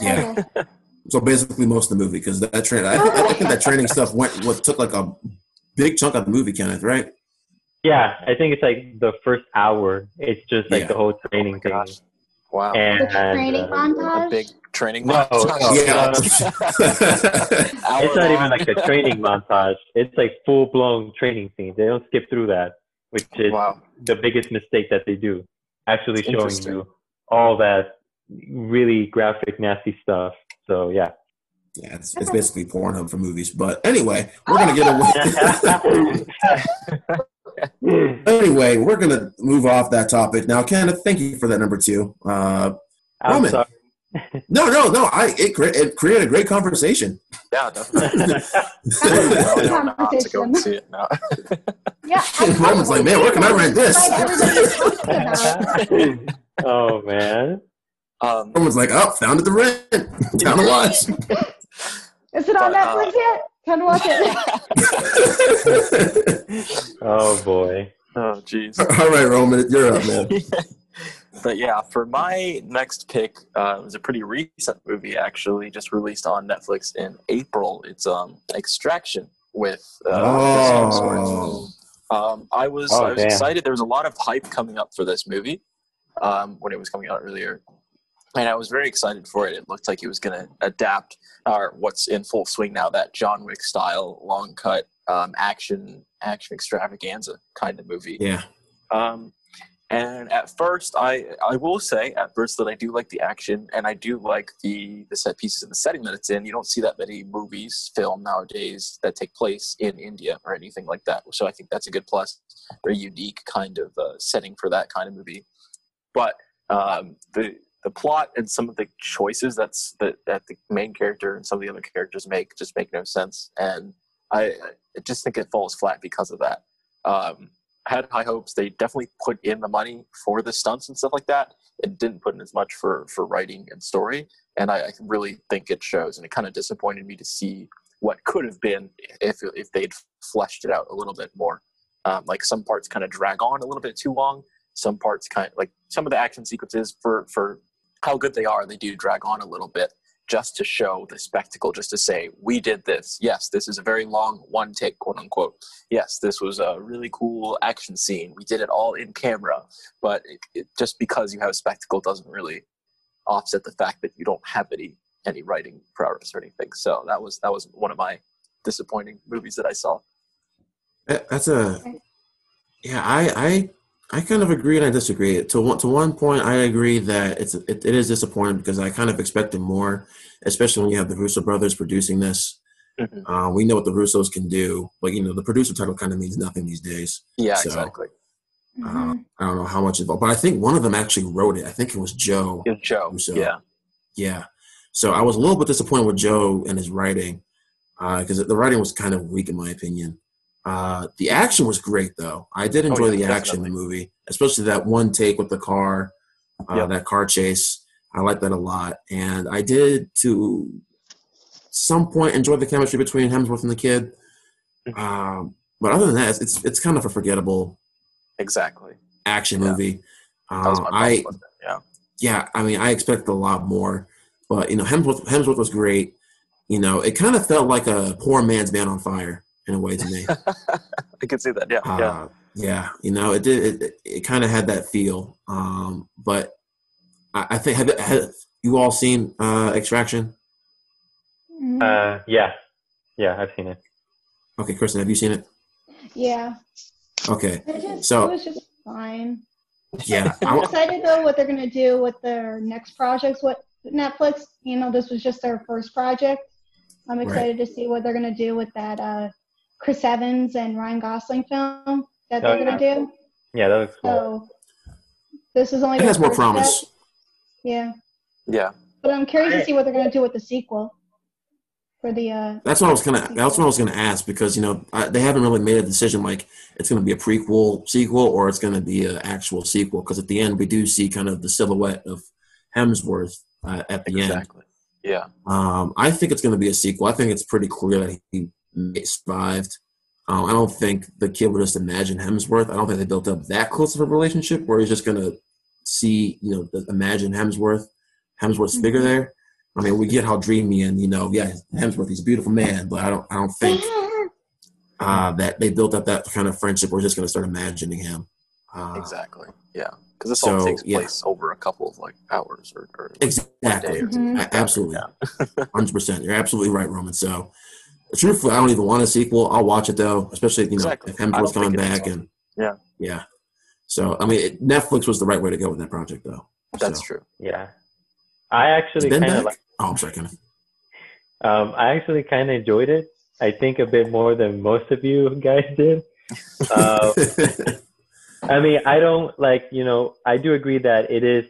Speaker 1: Yeah.
Speaker 3: Okay.
Speaker 1: So basically, most of the movie because that train. I think, I think that training stuff went what took like a big chunk of the movie, Kenneth. Right?
Speaker 4: Yeah, I think it's like the first hour. It's just like
Speaker 1: Yeah.
Speaker 4: the whole
Speaker 5: Oh
Speaker 4: training
Speaker 5: my
Speaker 4: thing.
Speaker 5: gosh. Wow.
Speaker 4: And
Speaker 3: The training
Speaker 4: uh,
Speaker 3: montage.
Speaker 5: A big training
Speaker 4: No,
Speaker 5: montage.
Speaker 1: yeah.
Speaker 4: It's not even like a training montage. It's like full blown training scene. They don't skip through that, which is
Speaker 5: Wow.
Speaker 4: the biggest mistake that they do. Actually showing you all that really graphic, nasty stuff. So yeah.
Speaker 1: yeah, it's, it's basically Pornhub for movies. But anyway, we're gonna get away. anyway, we're gonna move off that topic now. Kenneth, thank you for that number two. Uh,
Speaker 4: I'm
Speaker 1: Roman.
Speaker 4: sorry.
Speaker 1: no, no, no. I it, cre- it created a great conversation.
Speaker 5: Yeah, definitely.
Speaker 3: That was a
Speaker 5: I
Speaker 3: good
Speaker 5: don't know how to go
Speaker 3: conversation.
Speaker 5: and see it now.
Speaker 3: Yeah. I-
Speaker 1: Roman's like, man, where can I rent this?
Speaker 3: Like everybody's talking about.
Speaker 4: oh man.
Speaker 5: Um,
Speaker 1: Someone's like, oh, found it to rent. Down to watch.
Speaker 3: Is it on
Speaker 5: But, uh,
Speaker 3: Netflix yet? Can watch it.
Speaker 4: Oh boy.
Speaker 5: oh, jeez.
Speaker 1: All right, Roman, you're up, man.
Speaker 5: but yeah, for my next pick, uh, it was a pretty recent movie actually, just released on Netflix in April. It's um Extraction with uh,
Speaker 1: Oh,
Speaker 5: Um, I was
Speaker 4: Oh,
Speaker 5: I was
Speaker 4: damn.
Speaker 5: excited. There was a lot of hype coming up for this movie um, when it was coming out earlier, and I was very excited for it. It looked like it was going to adapt, or what's in full swing now, that John Wick style long cut um, action action extravaganza kind of movie.
Speaker 1: yeah.
Speaker 5: Um, and at first, I I will say at first that I do like the action and I do like the the set pieces and the setting that it's in. You don't see that many movies film nowadays that take place in India or anything like that. So I think that's a good plus. Very unique kind of uh, setting for that kind of movie. But um, the the plot and some of the choices that's that, that the main character and some of the other characters make just make no sense, and I, I just think it falls flat because of that. Um, I had high hopes. They definitely put in the money for the stunts and stuff like that. It didn't put in as much for for writing and story, and I, I really think it shows. And it kind of disappointed me to see what could have been if if they'd fleshed it out a little bit more. Um, like some parts kind of drag on a little bit too long. Some parts kind of like some of the action sequences for for how good they are, they do drag on a little bit just to show the spectacle, just to say, we did this. Yes, this is a very long one take, quote unquote. Yes, this was a really cool action scene. We did it all in camera. But it, it, just because you have a spectacle doesn't really offset the fact that you don't have any any writing prowess or anything. So that was that was one of my disappointing movies that I saw.
Speaker 1: That's a yeah. I I I kind of agree and I disagree. To one to one point, I agree that it's it, it is disappointing because I kind of expected more, especially when you have the Russo brothers producing this. Mm-hmm. Uh, we know what the Russos can do, but you know the producer title kind of means nothing these days.
Speaker 5: Yeah, so, exactly.
Speaker 1: Uh, mm-hmm. I don't know how much involved, but I think one of them actually wrote it. I think it was Joe.
Speaker 5: It was Joe. Russo. Yeah.
Speaker 1: Yeah. So I was a little bit disappointed with Joe and his writing because uh, the writing was kind of weak in my opinion. Uh, the action was great though. I did oh, enjoy oh, yeah, the action definitely. in the movie, especially that one take with the car, uh, yep. that car chase. I like that a lot, and I did to some point enjoy the chemistry between Hemsworth and the kid. Mm-hmm. Um, but other than that, it's it's kind of a forgettable,
Speaker 5: exactly
Speaker 1: action yeah. movie. Uh, I yeah yeah. I mean, I expected a lot more, but you know, Hemsworth Hemsworth was great. You know, it kind of felt like a poor man's Man on Fire in a way to me.
Speaker 5: I can see that. Yeah, uh,
Speaker 1: yeah, yeah. You know, it did. It, it kind of had that feel. Um, but I, I think have, have, you all seen uh, Extraction?
Speaker 4: Mm-hmm. Uh, yeah, yeah, I've seen it.
Speaker 1: Okay, Kristin, have you seen it?
Speaker 3: Yeah.
Speaker 1: Okay,
Speaker 3: just,
Speaker 1: so
Speaker 3: it was just fine.
Speaker 1: Yeah,
Speaker 3: I'm excited though what they're gonna do with their next projects. What Netflix, you know, this was just their first project. I'm excited right. to see what they're gonna do with that uh, Chris Evans and Ryan Gosling film that they're oh, going to do.
Speaker 4: Yeah, that looks cool.
Speaker 3: So this is only.
Speaker 1: It has more promise.
Speaker 3: Step. Yeah.
Speaker 5: Yeah.
Speaker 3: But I'm curious to see what they're going to do with the sequel. For the. Uh,
Speaker 1: that's what I was gonna. That's what I was gonna ask because you know I, they haven't really made a decision like it's going to be a prequel sequel or it's going to be an actual sequel because at the end we do see kind of the silhouette of Hemsworth uh, at the exactly.
Speaker 5: end. Exactly. Yeah.
Speaker 1: Um, I think it's going to be a sequel. I think it's pretty clear that he survived. Um, I don't think the kid would just imagine Hemsworth. I don't think they built up that close of a relationship where he's just gonna see, you know, imagine Hemsworth, Hemsworth's mm-hmm. figure there. I mean, we get how dreamy and you know, yeah, Hemsworth, he's a beautiful man, but I don't, I don't think uh, that they built up that kind of friendship. We're just gonna start imagining him.
Speaker 5: Uh, exactly. Yeah, because this so, all takes place over a couple of like hours or, or like
Speaker 1: exactly. Mm-hmm. Absolutely, hundred percent. You're absolutely right, Roman. So truthfully, I don't even want a sequel. I'll watch it though, especially you know exactly. if Hemsworth's coming back and
Speaker 5: yeah,
Speaker 1: yeah. So I mean, it, Netflix was the right way to go with that project, though.
Speaker 5: That's
Speaker 1: so.
Speaker 5: true.
Speaker 4: Yeah, I actually kind of like.
Speaker 1: Oh, I'm sorry, Kenneth.
Speaker 4: Um, I actually kind of enjoyed it. I think a bit more than most of you guys did. Uh, I mean, I don't like you know. I do agree that it is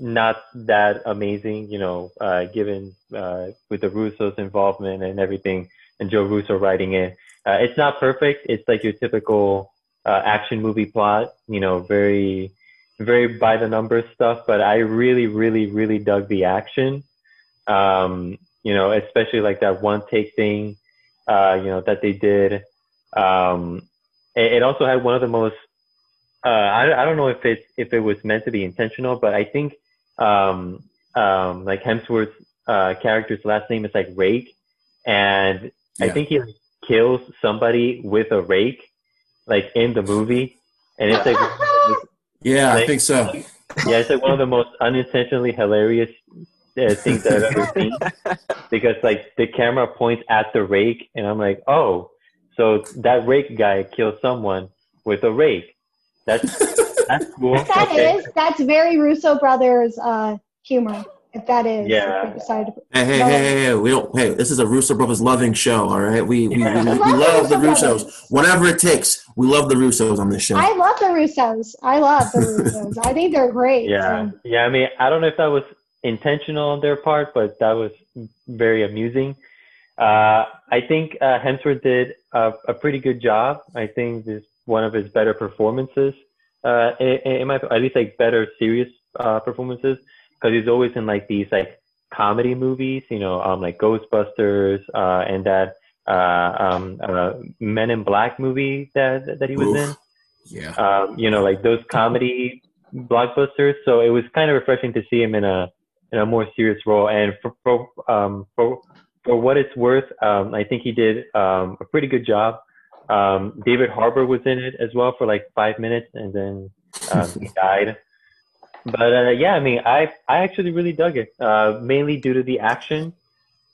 Speaker 4: not that amazing, you know, uh, given uh, with the Russo's involvement and everything and Joe Russo writing it. Uh, it's not perfect. It's like your typical uh, action movie plot, you know, very, very by the numbers stuff. But I really, really, really dug the action. Um, you know, especially like that one take thing, uh, you know, that they did. Um, it, it also had one of the most. Uh, I, I don't know if it if it was meant to be intentional, but I think um, um, like Hemsworth's uh, character's last name is like Rake, and yeah. I think he like, kills somebody with a rake, like in the movie, and it's like
Speaker 1: yeah, like, I think so.
Speaker 4: Yeah, it's like one of the most unintentionally hilarious uh, things I've ever seen because like the camera points at the rake, and I'm like, oh, so that rake guy killed someone with a rake. That's that's cool.
Speaker 3: That okay. is, that's very Russo brothers uh, humor if that is
Speaker 4: yeah.
Speaker 1: Hey, hey, hey, hey, hey, we don't. Hey, this is a Russo brothers loving show. All right, we we, we, we, we love the Russos. Whatever it takes, we love the Russos on this show.
Speaker 3: I love the Russos. I love the Russos. I think they're great.
Speaker 4: Yeah, so. yeah. I mean, I don't know if that was intentional on their part, but that was very amusing. Uh, I think uh, Hemsworth did a, a, pretty good job. I think this one of his better performances. Uh, in, in my at least like better serious uh, performances because he's always in like these like comedy movies, you know, um, like Ghostbusters uh, and that uh, um, uh, Men in Black movie that that he was
Speaker 1: Oof.
Speaker 4: in.
Speaker 1: Yeah.
Speaker 4: Um, you know, like those comedy blockbusters. So it was kind of refreshing to see him in a in a more serious role. And for for um, for for what it's worth, um, I think he did um, a pretty good job. Um, David Harbour was in it as well for like five minutes, and then um, he died. But uh, yeah, I mean, I I actually really dug it, uh, mainly due to the action.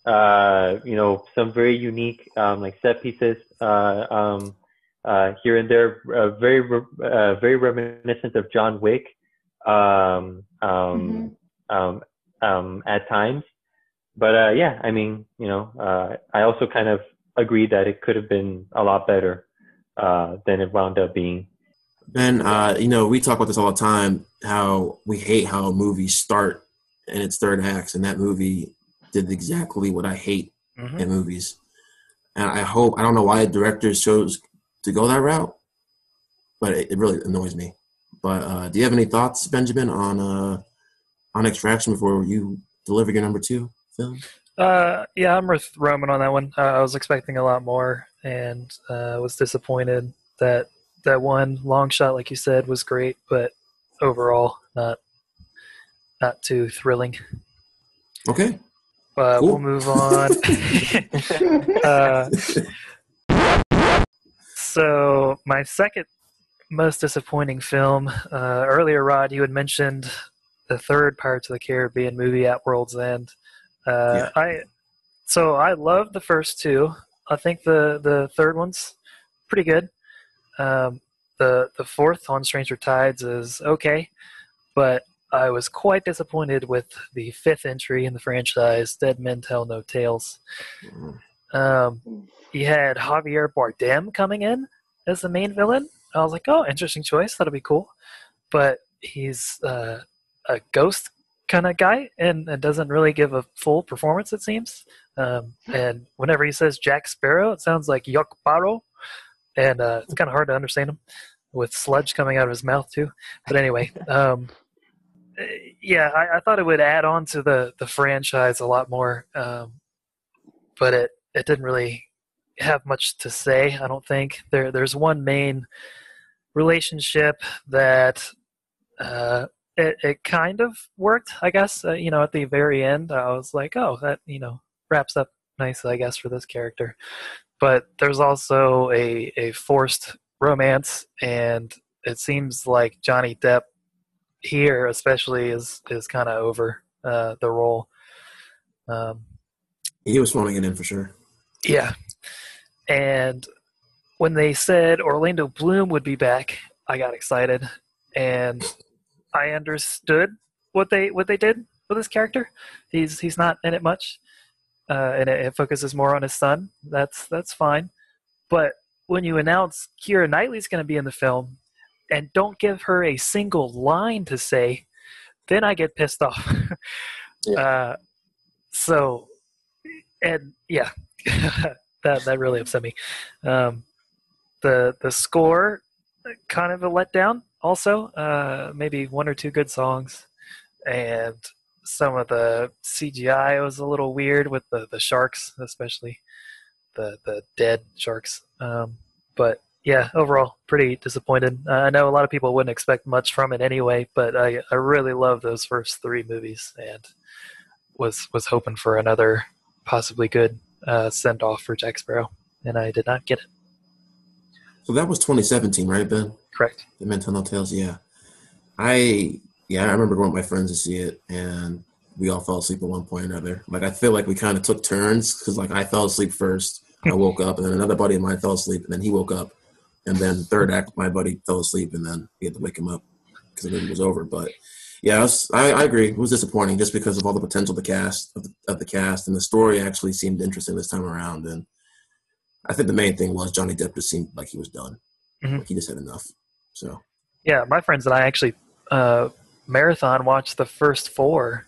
Speaker 4: Uh, you know, some very unique um, like set pieces uh, um, uh, here and there, uh, very re- uh, very reminiscent of John Wick um, um, um, um, at times. But uh, yeah, I mean, you know, uh, I also kind of agree that it could have been a lot better uh, than it wound up being.
Speaker 1: Ben, uh, you know, we talk about this all the time. How we hate how movies start in its third acts, and that movie did exactly what I hate
Speaker 2: Mhm.
Speaker 1: in movies. And I hope I don't know why directors chose to go that route, but it, it really annoys me. But uh, do you have any thoughts, Benjamin, on uh, on Extraction before you deliver your number two film?
Speaker 2: Uh, yeah, I'm with Roman on that one. Uh, I was expecting a lot more, and uh, was disappointed that that one long shot, like you said, was great, but overall, not not too thrilling.
Speaker 1: Okay.
Speaker 2: Uh,
Speaker 1: Cool.
Speaker 2: We'll move on. uh, so my second most disappointing film. Uh, earlier, Rod, you had mentioned the third Pirates of the Caribbean movie at World's End. Uh, I so I love the first two. I think the the third one's pretty good. Um, the the fourth on Stranger Tides is okay, but I was quite disappointed with the fifth entry in the franchise, Dead Men Tell No Tales. Um, you had Javier Bardem coming in as the main villain. I was like, oh, interesting choice. That'll be cool. But he's uh, a ghost kind of guy and, and doesn't really give a full performance, it seems. Um, and whenever he says Jack Sparrow, it sounds like Yok Baro. And uh, it's kind of hard to understand him with sludge coming out of his mouth, too. But anyway, um, yeah, I, I thought it would add on to the, the franchise a lot more. Um, but it, it didn't really have much to say. I don't think there. There's one main relationship that uh, it it kind of worked. I guess uh, you know at the very end, I was like, oh, that you know wraps up nicely, I guess, for this character. But there's also a a forced romance, and it seems like Johnny Depp here, especially, is is kind of over uh, the role. Um,
Speaker 1: He was phoning it in for sure.
Speaker 2: yeah. And when they said Orlando Bloom would be back, I got excited and I understood what they what they did with this character. He's he's not in it much. Uh, and it, it focuses more on his son. That's that's fine. But when you announce Keira Knightley's going to be in the film and don't give her a single line to say, then I get pissed off.
Speaker 5: Yeah.
Speaker 2: uh, so, and yeah, that that really upset me. Um, the the score kind of a letdown. Also, uh, maybe one or two good songs, and some of the CGI was a little weird with the the sharks, especially the the dead sharks. Um, but yeah, overall, pretty disappointed. Uh, I know a lot of people wouldn't expect much from it anyway, but I I really love those first three movies and was was hoping for another possibly good uh, send off for Jack Sparrow, and I did not get it.
Speaker 1: So that was 2017, right, Ben?
Speaker 2: Correct.
Speaker 1: Dead Men Tell No Tales, yeah. I yeah, I remember going with my friends to see it, and we all fell asleep at one point or another. Like I feel like we kind of took turns because like I fell asleep first, I woke up, and then another buddy of mine fell asleep, and then he woke up, and then third act, my buddy fell asleep, and then we had to wake him up because the movie was over. But yeah, I, was, I, I agree. It was disappointing just because of all the potential of the cast of the, of the cast, and the story actually seemed interesting this time around. And I think the main thing was Johnny Depp just seemed like he was done.
Speaker 2: Mhm.
Speaker 1: Like he just had enough. So
Speaker 2: Yeah, my friends and I actually uh, marathon watched the first four,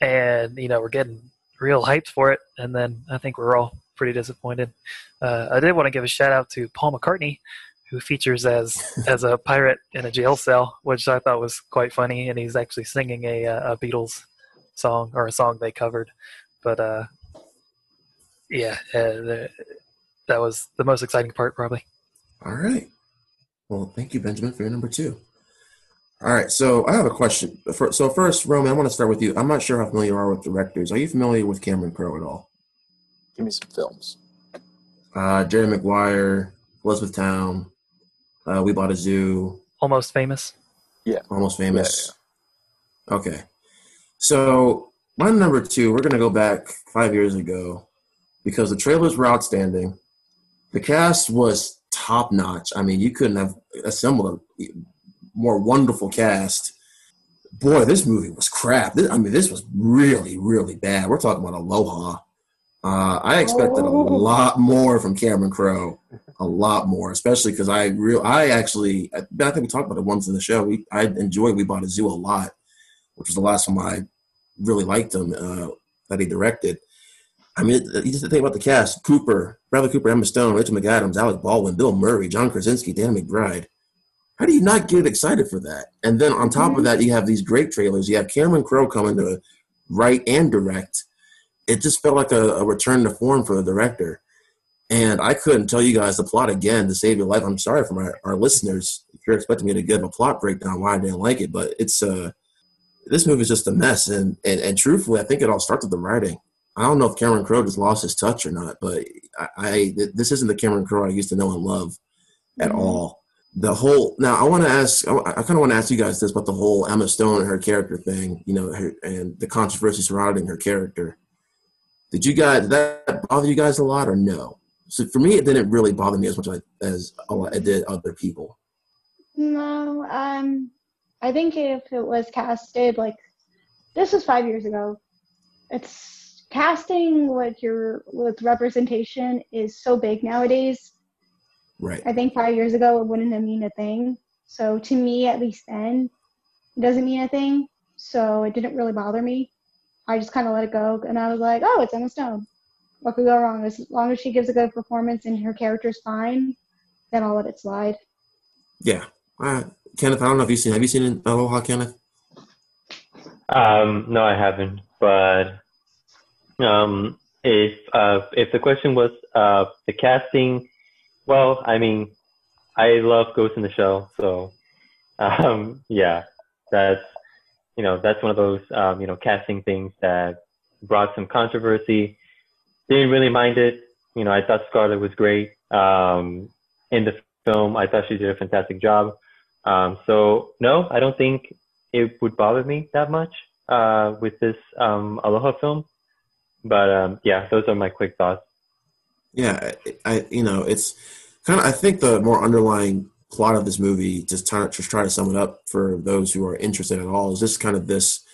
Speaker 2: and you know we're getting real hyped for it, and then I think we're all pretty disappointed. Uh, I did want to give a shout out to Paul McCartney, who features as as a pirate in a jail cell, which I thought was quite funny, and he's actually singing a, uh, a Beatles song or a song they covered. But uh, yeah, uh, the, that was the most exciting part, probably.
Speaker 1: All right. Well, thank you, Benjamin, for your number two. All right, so I have a question. So first, Roman, I want to start with you. I'm not sure how familiar you are with directors. Are you familiar with Cameron Crowe at all?
Speaker 5: Give me some films.
Speaker 1: Uh, Jerry Maguire, Elizabethtown, uh, We Bought a Zoo.
Speaker 2: Almost Famous.
Speaker 5: Yeah.
Speaker 1: Almost Famous. Yeah, yeah. Okay. So my number two, we're going to go back five years ago because the trailers were outstanding. The cast was top notch. I mean, you couldn't have assembled a more wonderful cast. Boy, this movie was crap. This, I mean, this was really, really bad. We're talking about Aloha. Uh, I expected a oh. lot more from Cameron Crowe, a lot more, especially because I real I actually I think we talked about it once in the show. We I enjoyed We Bought a Zoo a lot, which was the last film I really liked him uh, that he directed. I mean, you just think about the cast: Cooper, Bradley Cooper, Emma Stone, Rachel McAdams, Alec Baldwin, Bill Murray, John Krasinski, Dan McBride. How do you not get excited for that? And then on top of that, you have these great trailers. You have Cameron Crowe coming to write and direct. It just felt like a, a return to form for the director. And I couldn't tell you guys the plot again to save your life. I'm sorry for my, our listeners if you're expecting me to give a plot breakdown why I didn't like it, but it's uh this movie is just a mess. And, and and truthfully, I think it all starts with the writing. I don't know if Cameron Crowe just lost his touch or not, but I, I this isn't the Cameron Crowe I used to know and love at mm-hmm. all the whole now i want to ask i, kind of want to ask you guys this about the whole emma stone and her character thing you know her, and the controversy surrounding her character. Did you guys did that bother you guys a lot or no? So for me it didn't really bother me as much as it did other people.
Speaker 3: No um i think if it was casted like this was five years ago. It's casting with your with representation is so big nowadays
Speaker 1: Right.
Speaker 3: I think five years ago it wouldn't have mean a thing. So to me, at least then, it doesn't mean a thing. So it didn't really bother me. I just kind of let it go, and I was like, oh, it's Emma Stone. What could go wrong? As long as she gives a good performance and her character's fine, then I'll let it slide.
Speaker 1: Yeah. Uh, Kenneth, I don't know if you've seen. Have you seen Aloha, Kenneth?
Speaker 4: Um, no, I haven't. But um, if uh, if the question was uh, the casting well, I mean, I love Ghost in the Shell, so um, yeah, that's you know that's one of those um, you know casting things that brought some controversy. Didn't really mind it. You know, I thought Scarlett was great um, in the film. I thought she did a fantastic job. Um, so no, I don't think it would bother me that much uh, with this um, Aloha film. But um, yeah, those are my quick thoughts.
Speaker 1: Yeah, I you know it's kind of I think the more underlying plot of this movie, just try, just try to sum it up for those who are interested at all, is just kind of this.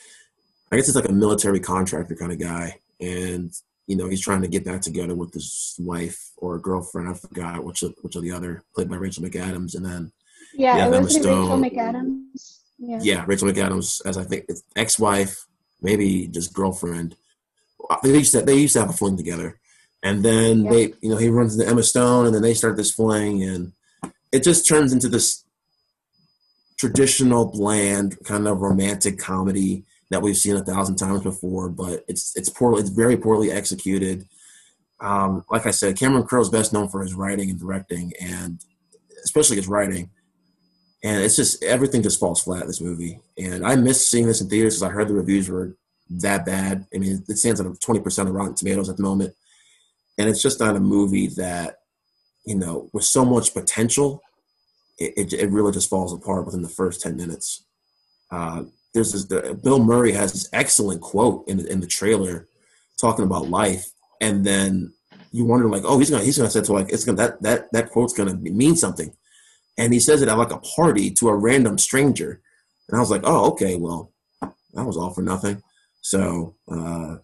Speaker 1: I guess it's like a military contractor kind of guy, and you know he's trying to get back together with his wife or girlfriend. I forgot which of, which of the other, played by Rachel McAdams, and then
Speaker 3: yeah, yeah Emma Stone. Rachel McAdams.
Speaker 1: Yeah. yeah, Rachel McAdams as I think ex-wife, maybe just girlfriend. They used to they used to have a fling together, and then yeah. they, you know, he runs into Emma Stone, and then they start this fling, and it just turns into this traditional, bland kind of romantic comedy that we've seen a thousand times before. But it's it's poorly, it's very poorly executed. Um, like I said, Cameron Crowe is best known for his writing and directing, and especially his writing. And it's just everything just falls flat. In this movie, and I missed seeing this in theaters because I heard the reviews were that bad. I mean, it stands at twenty percent of Rotten Tomatoes at the moment and it's just not a movie that you know with so much potential it, it, it really just falls apart within the first 10 minutes. Uh, there's this the, bill murray has this excellent quote in, in the trailer talking about life. And then you wonder like oh he's gonna he's gonna say to like it's gonna that that that quote's gonna mean something. And he says it at like a party to a random stranger. And i was like oh okay well that was all for nothing. So uh,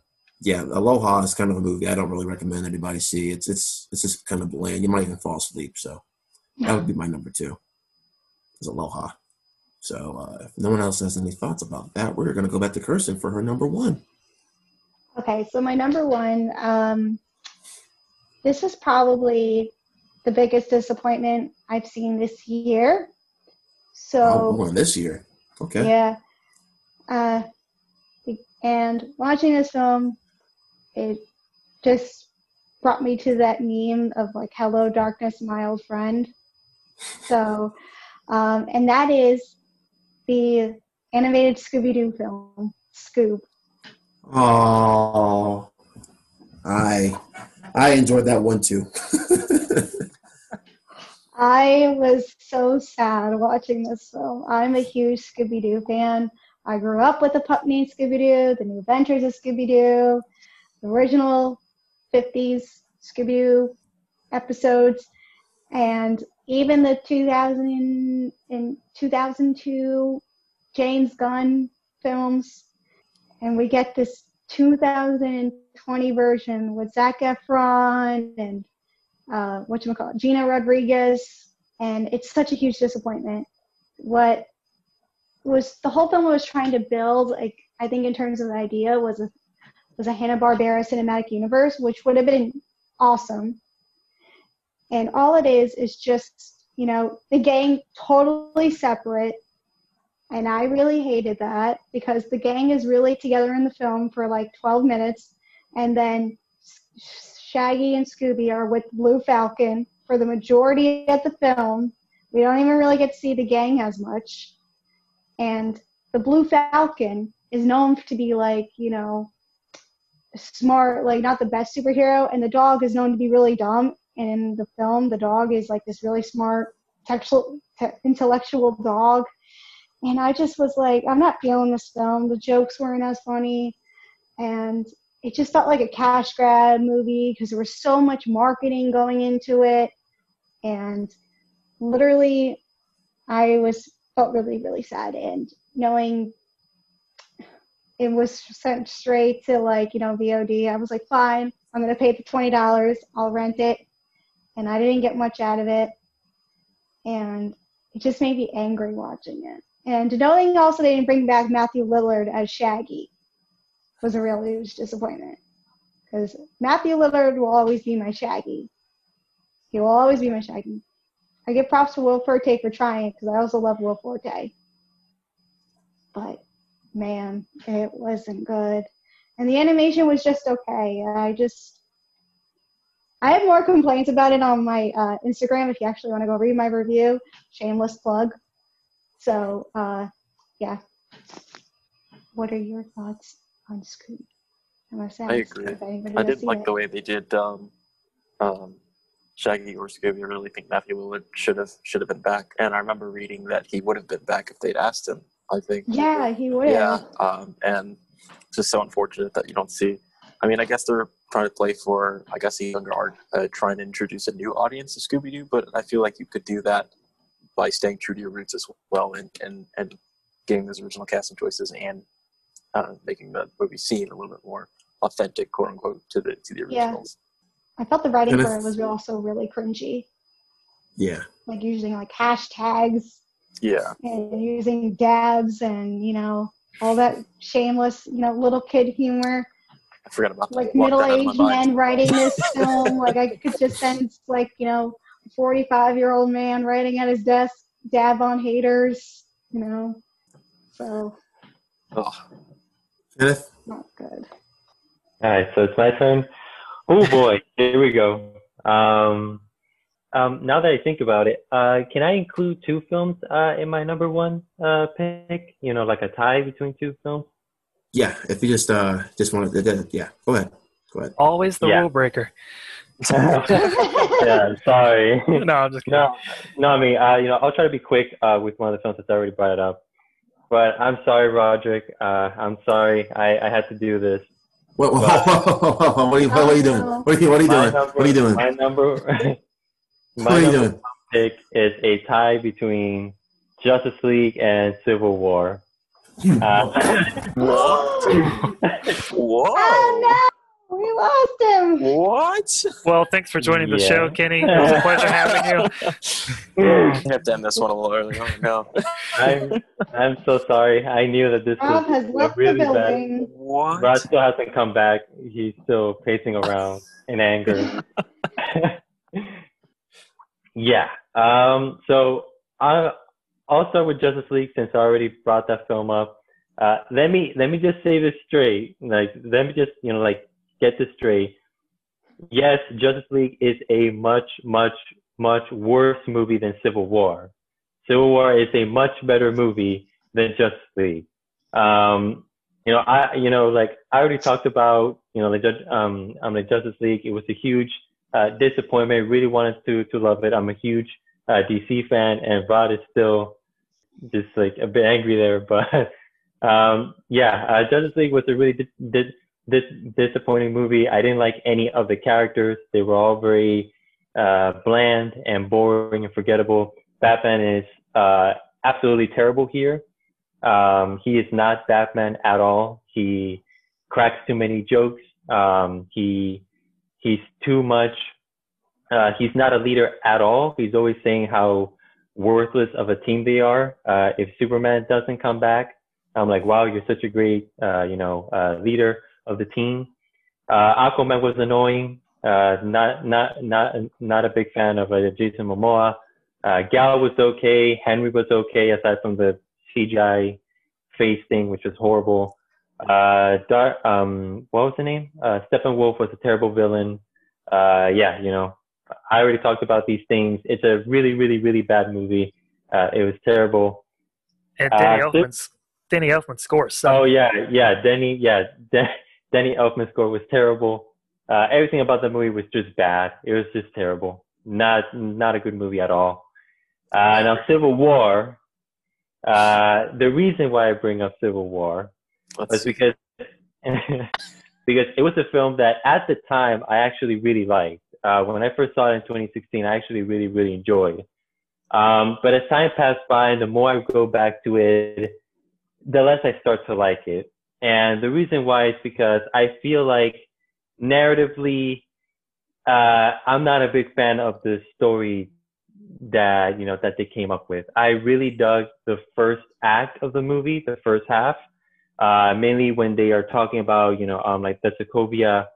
Speaker 1: yeah, Aloha is kind of a movie I don't really recommend anybody see. It's it's it's just kind of bland. You might even fall asleep. So that would be my number two. Is Aloha. So uh, if no one else has any thoughts about that, we're going to go back to Kristin for her number one.
Speaker 3: Okay, so my number one, um, this is probably the biggest disappointment I've seen this year. So
Speaker 1: oh, this year. Okay.
Speaker 3: yeah. Uh, and watching this film, it just brought me to that meme of like, hello, darkness, my old friend. So, um, and that is the animated Scooby Doo film, Scoob.
Speaker 1: Oh, I I enjoyed that one too.
Speaker 3: I was so sad watching this film. I'm a huge Scooby Doo fan. I grew up with the pup named Scooby Doo, the new adventures of Scooby Doo, the original 50s Scooby episodes, and even the 2000 and 2002 James Gunn films. And we get this 2020 version with Zac Efron and uh, what you call it, Gina Rodriguez, and it's such a huge disappointment. What was the whole film was trying to build, like I think in terms of the idea, was a was a Hanna Barbera cinematic universe, which would have been awesome. And all it is is just you know the gang totally separate, and I really hated that because the gang is really together in the film for like 12 minutes, and then Shaggy and Scooby are with Blue Falcon for the majority of the film. We don't even really get to see the gang as much. And the Blue Falcon is known to be like, you know, smart, like not the best superhero, and the dog is known to be really dumb. And in the film, the dog is like this really smart, textual, te- intellectual dog. And I just was like, I'm not feeling this film. The jokes weren't as funny. And it just felt like a cash grab movie because there was so much marketing going into it and literally i was felt really really sad and knowing it was sent straight to like you know vod i was like fine i'm to pay the $20 i'll rent it and i didn't get much out of it and it just made me angry watching it and knowing also they didn't bring back matthew lillard as shaggy was a real huge disappointment because Matthew Lillard will always be my Shaggy. He will always be my Shaggy. I give props to Will Forte for trying because I also love Will Forte. But man, it wasn't good. And the animation was just okay. I just I have more complaints about it on my uh, Instagram if you actually want to go read my review. Shameless plug. So uh, yeah. What are your thoughts? on Scoob.
Speaker 5: I agree. I didn't like
Speaker 3: it.
Speaker 5: the way they did um, um, Shaggy or Scooby. I really think Matthew Lillard should have should have been back. And I remember reading that he would have been back if they'd asked him. I think.
Speaker 3: Yeah, he would.
Speaker 5: Yeah, um, and it's just so unfortunate that you don't see. I mean, I guess they're trying to play for, I guess, a younger art, uh, trying to introduce a new audience to Scooby Doo. But I feel like you could do that by staying true to your roots as well, and and and getting those original casting choices and uh, making the movie seem a little bit more authentic, quote unquote, to the to the originals. Yeah.
Speaker 3: I felt the writing for it was also really cringy,
Speaker 1: Yeah.
Speaker 3: like using like hashtags
Speaker 5: Yeah,
Speaker 3: and using dabs and you know all that shameless you know little kid humor.
Speaker 5: I forgot about.
Speaker 3: Like
Speaker 5: Blocked that out of my
Speaker 3: middle-aged men writing this film. Like I could just sense like you know, forty-five-year-old man writing at his desk, dab on haters. You know, so
Speaker 5: Oh.
Speaker 1: Kenneth?
Speaker 3: not good.
Speaker 4: All right, so it's my turn. Oh boy, here we go. Um, um, now that I think about it, uh, can I include two films uh, in my number one uh, pick? You know, like a tie between two films.
Speaker 1: Yeah, if you just uh just want to yeah, go ahead. Go ahead.
Speaker 2: Always the
Speaker 4: Yeah.
Speaker 2: rule breaker.
Speaker 4: yeah, sorry.
Speaker 2: No, I'm just kidding.
Speaker 4: no, no. I mean, uh, you know, I'll try to be quick uh, with one of the films that's already brought it up. But I'm sorry, Roderick. Uh, I'm sorry. I, I had to do this.
Speaker 1: What, what, what, are you, what are you doing? What are you, what are you doing?
Speaker 4: number,
Speaker 1: What are you doing?
Speaker 4: My number,
Speaker 1: What
Speaker 4: my
Speaker 1: are
Speaker 4: number pick is a tie between Justice League and Civil War. Uh,
Speaker 5: Whoa!
Speaker 3: Oh no, we lost him.
Speaker 5: What?
Speaker 2: Well, thanks for joining the
Speaker 4: Yeah.
Speaker 2: show, Kenny. It was a pleasure having you.
Speaker 5: You have to end this one a little early. Oh no!
Speaker 4: I'm, I'm so sorry. I knew that this
Speaker 3: Rob
Speaker 4: was
Speaker 3: has
Speaker 4: a
Speaker 3: left
Speaker 4: really
Speaker 3: the
Speaker 4: bad.
Speaker 5: What?
Speaker 4: Rod still hasn't come back. He's still pacing around in anger. Yeah. Um, so I, I'll start with Justice League since I already brought that film up. Uh, let me let me just say this straight. Like, let me just you know like get this straight. Yes, Justice League is a much much much worse movie than Civil War. Civil War is a much better movie than Justice League. Um, you know, I you know like I already talked about you know the um um the Justice League. It was a huge uh, disappointment. Really wanted to to love it. I'm a huge uh, DC fan, and Rod is still just like a bit angry there. But um, yeah, uh, Justice League was a really dis- dis- disappointing movie. I didn't like any of the characters. They were all very uh, bland and boring and forgettable. Batman is uh, absolutely terrible here. Um, he is not Batman at all. He cracks too many jokes. Um, he he's too much. Uh, he's not a leader at all. He's always saying how worthless of a team they are. Uh, if Superman doesn't come back, I'm like, wow, you're such a great, uh, you know, uh, leader of the team. Uh, Aquaman was annoying. Uh, not, not, not, not a big fan of uh, Jason Momoa. Uh, Gal was okay. Henry was okay, aside from the CGI face thing, which was horrible. Uh, Dar- um, what was the name? Uh, Steppenwolf was a terrible villain. Uh, yeah, you know, I already talked about these things. It's a really, really, really bad movie. Uh, it was terrible.
Speaker 2: And Danny uh, Elfman's Danny Elfman's score.
Speaker 4: So. Oh yeah, yeah, Danny, yeah, Danny Elfman's score was terrible. Uh, everything about the movie was just bad. It was just terrible. Not not a good movie at all. Uh, now Civil War. Uh, the reason why I bring up Civil War Was because because it was a film that at the time I actually really liked. Uh, when I first saw it in 2016, I actually really really enjoyed. Um, but as time passed by, and the more I go back to it, the less I start to like it. And the reason why is because I feel like narratively, uh, I'm not a big fan of the story that you know that they came up with. I really dug the first act of the movie, the first half, uh, mainly when they are talking about you know um like the Sokovia,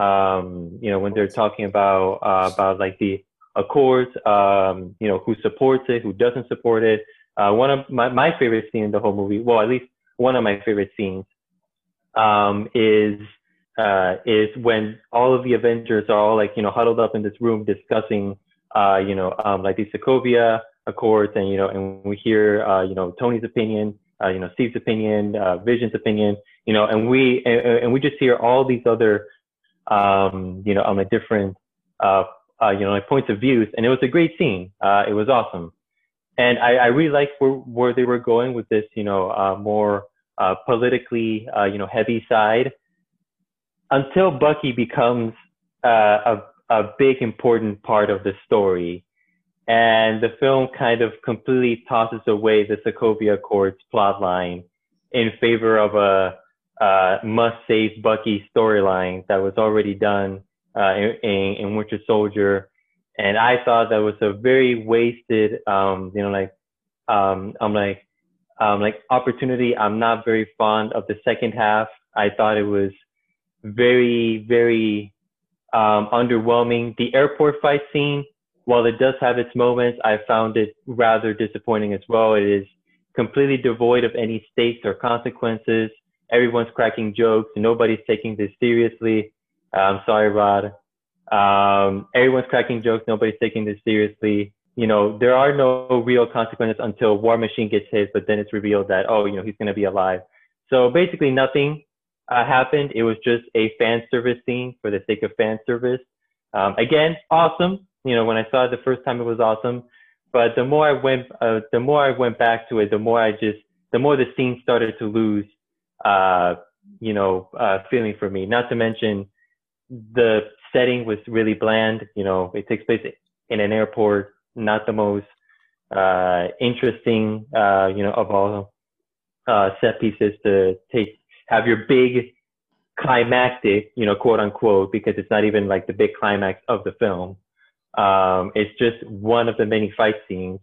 Speaker 4: um you know when they're talking about uh, about like the Accords, um you know who supports it, who doesn't support it. Uh, one of my my favorite scene in the whole movie, well at least one of my favorite scenes, um is uh, is when all of the Avengers are all like, you know, huddled up in this room discussing, uh, you know, um, like the Sokovia Accords, and you know, and we hear, uh, you know, Tony's opinion, uh, you know, Steve's opinion, uh, Vision's opinion, you know, and we and, and we just hear all these other, um, you know, um, the different, uh, uh, you know, like points of views, and it was a great scene. Uh, it was awesome, and I, I really liked where where they were going with this, you know, uh, more uh, politically, uh, you know, heavy side until Bucky becomes uh, a a big important part of the story, and the film kind of completely tosses away the Sokovia Accords plotline in favor of a uh, must save Bucky storyline that was already done uh, in, in, Winter Soldier, and I thought that was a very wasted, um, you know, like um, I'm like um, like opportunity. I'm not very fond of the second half. I thought it was very, very um, underwhelming. The airport fight scene, while it does have its moments, I found it rather disappointing as well. It is completely devoid of any stakes or consequences. Everyone's cracking jokes. Nobody's taking this seriously. I'm sorry, Rod. Um, everyone's cracking jokes. Nobody's taking this seriously. You know, there are no real consequences until War Machine gets hit, but then it's revealed that, oh, you know, he's going to be alive. So basically nothing uh, happened. It was just a fan service scene for the sake of fan service. Um, again, awesome. You know, when I saw it the first time, it was awesome. But the more I went, uh, the more I went back to it, the more I just, the more the scene started to lose, uh, you know, uh, feeling for me. Not to mention, the setting was really bland. You know, it takes place in an airport, not the most uh, interesting, uh, you know, of all uh, set pieces to take have your big climactic, you know, quote unquote, because it's not even like the big climax of the film. Um, it's just one of the many fight scenes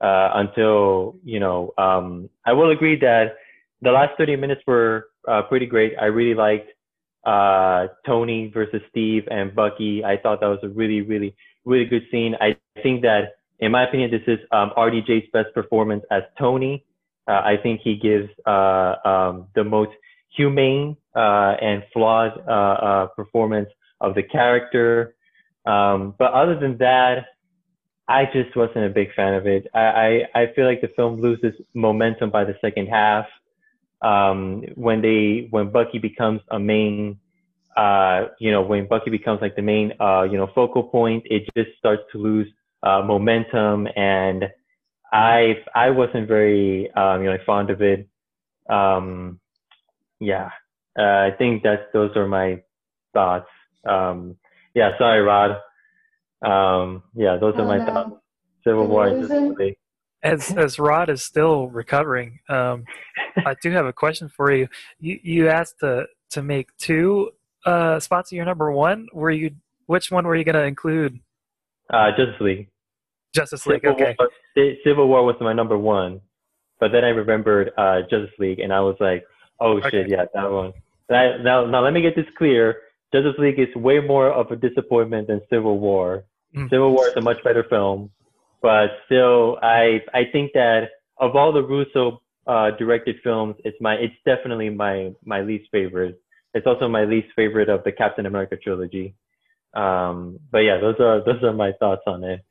Speaker 4: uh, until, you know, um, I will agree that the last 30 minutes were uh, pretty great. I really liked uh, Tony versus Steve and Bucky. I thought that was a really, really, really good scene. I think that in my opinion, this is um, RDJ's best performance as Tony. Uh, I think he gives uh, um, the most humane uh, and flawed uh, uh, performance of the character. Um, but other than that, I just wasn't a big fan of it. I, I, I feel like the film loses momentum by the second half. Um, when they when Bucky becomes a main, uh, you know, when Bucky becomes like the main, uh, you know, focal point, it just starts to lose uh, momentum, and I I wasn't very um, you know fond of it. Um, yeah, uh, I think that those are my thoughts. Um, yeah, sorry, Rod. Um, yeah, those are
Speaker 3: Oh,
Speaker 4: my
Speaker 3: no.
Speaker 4: thoughts. Civil War. is just
Speaker 2: As as Rod is still recovering, um, I do have a question for you. You you asked to to make two uh, spots of your number one. Were you which one were you going to include?
Speaker 4: Uh, Justice League.
Speaker 2: Justice League.
Speaker 4: Civil
Speaker 2: Okay.
Speaker 4: War, Civil War was my number one, but then I remembered uh, Justice League, and I was like, "Oh
Speaker 2: Okay.
Speaker 4: shit, yeah, that one." Now, now, now, let me get this clear. Justice League is way more of a disappointment than Civil War.
Speaker 2: Mm.
Speaker 4: Civil War is a much better film, but still, I I think that of all the Russo uh, directed films, it's my it's definitely my my least favorite. It's also my least favorite of the Captain America trilogy. Um, but yeah, those are those are my thoughts on it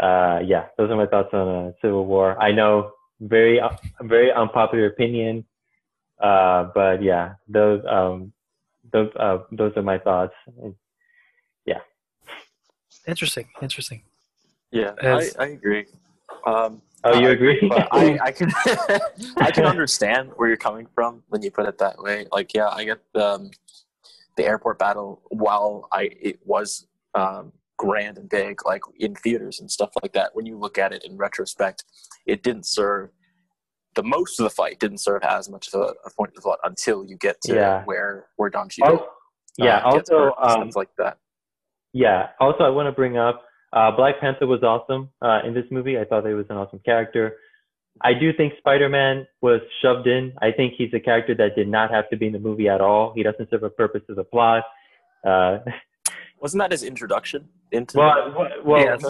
Speaker 4: uh, yeah, those are my thoughts on uh, Civil War. I know very very unpopular opinion, uh, but yeah, those um, those uh, those are my thoughts. Yeah.
Speaker 2: Interesting. Interesting.
Speaker 5: Yeah,
Speaker 2: As-
Speaker 5: I, I agree. Um,
Speaker 4: Oh, you agree?
Speaker 5: but I, I can I can understand where you're coming from when you put it that way. Like, yeah, I get um, the airport battle. While I it was um, grand and big, like in theaters and stuff like that. When you look at it in retrospect, it didn't serve the most of the fight. Didn't serve as much of a, a point of thought until you get to
Speaker 4: Yeah.
Speaker 5: where where Don Cheadle.
Speaker 4: Al- yeah.
Speaker 5: uh,
Speaker 4: Also, um,
Speaker 5: like that.
Speaker 4: yeah. Also, I want to bring up uh, Black Panther was awesome uh, in this movie. I thought he was an awesome character. I do think Spider-Man was shoved in. I think he's a character that did not have to be in the movie at all. He doesn't serve a purpose to the plot. Uh,
Speaker 5: Wasn't that his introduction into?
Speaker 4: well, well, well,
Speaker 2: Yes.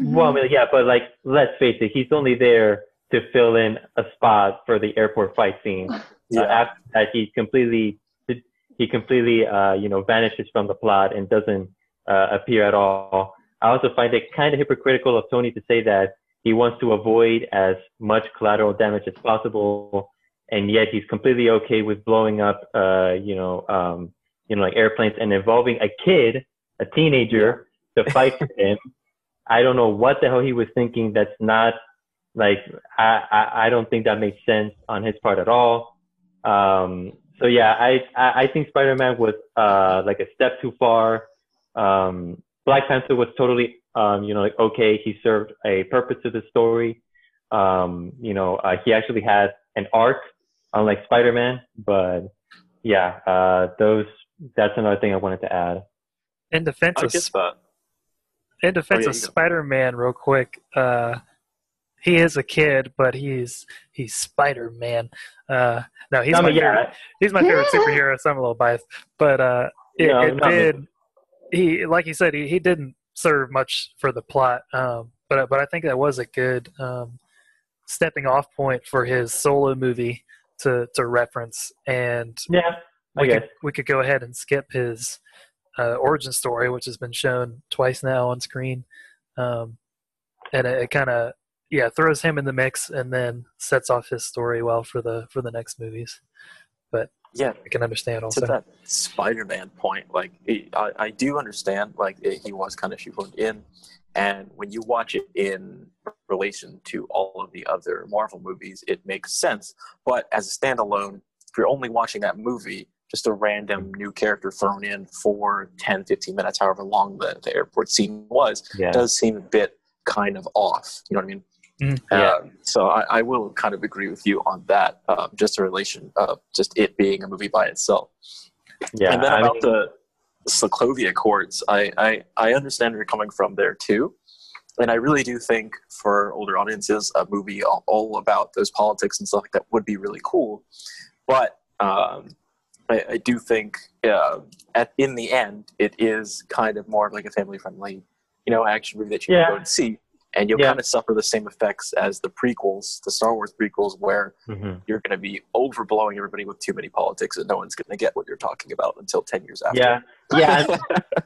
Speaker 4: Well, I mean, yeah, but like, let's face it, he's only there to fill in a spot for the airport fight scene. Uh, after that, he completely, he completely, uh, you know, vanishes from the plot and doesn't uh, appear at all. I also find it kind of hypocritical of Tony to say that he wants to avoid as much collateral damage as possible, and yet he's completely okay with blowing up, uh, you know, um, you know, like airplanes and involving a kid, a teenager, to fight for him. I don't know what the hell he was thinking. That's not like I, I, I don't think that makes sense on his part at all. Um, so yeah, I, I, I think Spider-Man was uh, like a step too far. Um, Black Panther was totally, um, you know, like okay, he served a purpose to the story. Um, you know, uh, he actually had an arc, unlike Spider-Man. But yeah, uh, those that's another thing I wanted to add.
Speaker 2: In defense of in defense
Speaker 5: yeah,
Speaker 2: of. Spider-Man, real quick, uh, he is a kid, but he's he's Spider-Man. Uh, no, he's
Speaker 4: I
Speaker 2: my
Speaker 4: mean,
Speaker 2: favorite.
Speaker 4: yeah,
Speaker 2: He's my favorite superhero. So I'm a little biased, but uh, it,
Speaker 4: No,
Speaker 2: it
Speaker 4: not me.
Speaker 2: did. He, like you said, he, he didn't serve much for the plot. Um, but but I think that was a good um, stepping off point for his solo movie to to reference, and
Speaker 4: yeah, I
Speaker 2: we
Speaker 4: guess.
Speaker 2: could we could go ahead and skip his uh, origin story, which has been shown twice now on screen, um, and it, it kind of yeah throws him in the mix and then sets off his story well for the for the next movies.
Speaker 5: But yeah,
Speaker 2: I can understand
Speaker 5: to
Speaker 2: also.
Speaker 5: that Spider-Man point, like it, I, I do understand, like it, he was kind of shoehorned in, and when you watch it in relation to all of the other Marvel movies, it makes sense. But as a standalone, if you're only watching that movie, just a random new character thrown in for 10, 15 minutes, however long the, the airport scene was,
Speaker 4: Yeah.
Speaker 5: does seem a bit kind of off. You know what I mean?
Speaker 2: Mm,
Speaker 4: yeah.
Speaker 5: Um, so I, I will kind of agree with you on that. Um, just a relation of just it being a movie by itself.
Speaker 4: Yeah,
Speaker 5: and then
Speaker 4: I
Speaker 5: about
Speaker 4: mean,
Speaker 5: the Sokovia Accords, I, I I understand where you're coming from there too. And I really do think for older audiences, a movie all, all about those politics and stuff like that would be really cool. But um, I, I do think uh, at in the end, it is kind of more of like a family friendly, you know, action movie that you
Speaker 4: Yeah.
Speaker 5: can go and see. And you'll
Speaker 4: Yeah.
Speaker 5: kind of suffer the same effects as the prequels, the Star Wars prequels, where
Speaker 4: Mhm.
Speaker 5: you're going to be overblowing everybody with too many politics, and no one's going to get what you're talking about until ten years after.
Speaker 4: Yeah,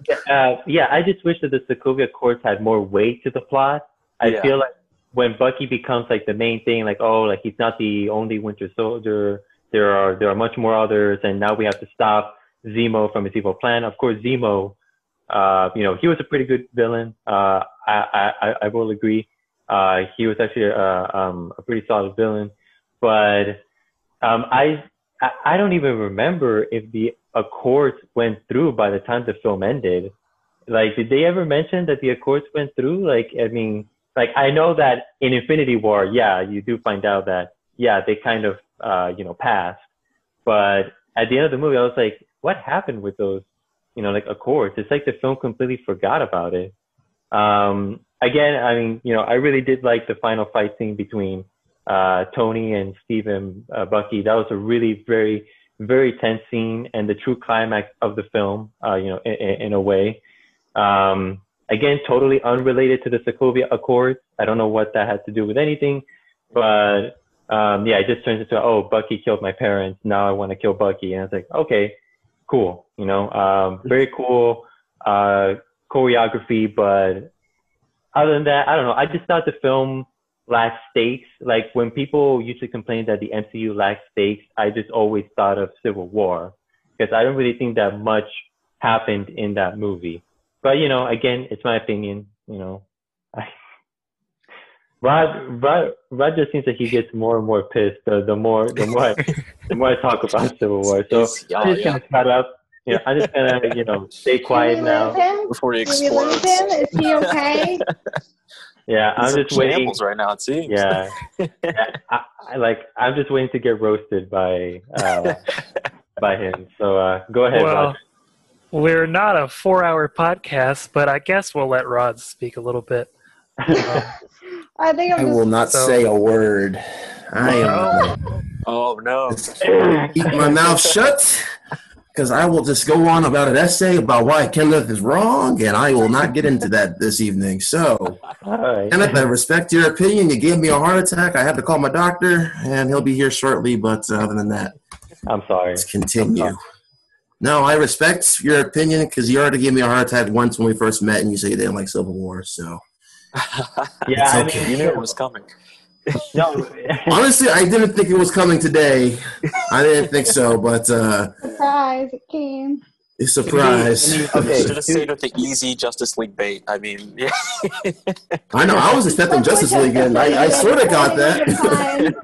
Speaker 4: yeah, uh, yeah. I just wish that the Sokovia Accords had more weight to the plot. I
Speaker 5: Yeah.
Speaker 4: feel like when Bucky becomes like the main thing, like oh, like he's not the only Winter Soldier. There are there are much more others, and now we have to stop Zemo from his evil plan. Of course, Zemo, uh, you know, he was a pretty good villain. Uh, I, I I will agree. Uh, he was actually a, um, a pretty solid villain, but um, I I I don't even remember if the Accords went through by the time the film ended. Like, did they ever mention that the Accords went through? Like, I mean, like I know that in Infinity War, yeah, you do find out that yeah, they kind of uh, you know passed, but at the end of the movie, I was like, what happened with those you know like a Accords? It's like the film completely forgot about it. Um, again, I mean, you know, I really did like the final fight scene between uh, Tony and Steve and uh, Bucky. That was a really very, very tense scene and the true climax of the film, uh, you know, in, in a way. Um, again, totally unrelated to the Sokovia Accords. I don't know what that had to do with anything, but um, yeah, it just turns into, oh, Bucky killed my parents. Now I want to kill Bucky. And I was like, okay, cool. You know, um, very cool uh, choreography, but other than that, I don't know. I just thought the film lacked stakes. Like when people usually complain that the MCU lacks stakes, I just always thought of Civil War because I don't really think that much happened in that movie. But you know, again, it's my opinion. You know, I, Rod, Rod, Rod just seems like he gets more and more pissed the, the more the more I, the more I talk about Civil War. So
Speaker 5: It's-
Speaker 4: I'm just
Speaker 5: yeah.
Speaker 4: gonna shut up. You know, I'm just gonna you know stay quiet
Speaker 3: we
Speaker 4: now.
Speaker 3: him?
Speaker 5: Before he
Speaker 3: Did we lose
Speaker 5: explodes.
Speaker 3: him? Is he okay?
Speaker 4: Yeah, I'm just waiting.
Speaker 5: right now. It seems.
Speaker 4: Yeah, I, I like I'm just waiting to get roasted by uh, by him. So uh, go ahead,
Speaker 2: Well,
Speaker 4: Roger.
Speaker 2: we're not a four-hour podcast, but I guess we'll let Rod speak a little bit. Um,
Speaker 3: I think I'm
Speaker 1: I
Speaker 3: just
Speaker 1: will not
Speaker 2: So-
Speaker 1: say a word. I am
Speaker 5: Oh no.
Speaker 1: keep my mouth shut because I will just go on about an essay about why Kenneth is wrong, and I will not get into that this evening. So,
Speaker 4: All right.
Speaker 1: Kenneth, I respect your opinion. You gave me a heart attack. I had to call my doctor, and he'll be here shortly. But uh, other than that,
Speaker 4: I'm sorry.
Speaker 1: let's continue. No, I respect your opinion because you already gave me a heart attack once when we first met, and you said you didn't like Civil War. So,
Speaker 4: Yeah,
Speaker 1: It's
Speaker 4: I
Speaker 1: okay.
Speaker 4: mean,
Speaker 5: you knew it was coming.
Speaker 4: no.
Speaker 1: honestly, I didn't think it was coming today. I didn't think so, but uh,
Speaker 3: surprised it came.
Speaker 1: a surprise.
Speaker 4: I mean,
Speaker 5: You
Speaker 4: okay.
Speaker 5: should have stayed with the easy Justice League bait. I mean, yeah.
Speaker 1: I know. I was expecting Justice League, and I, I sort of got that.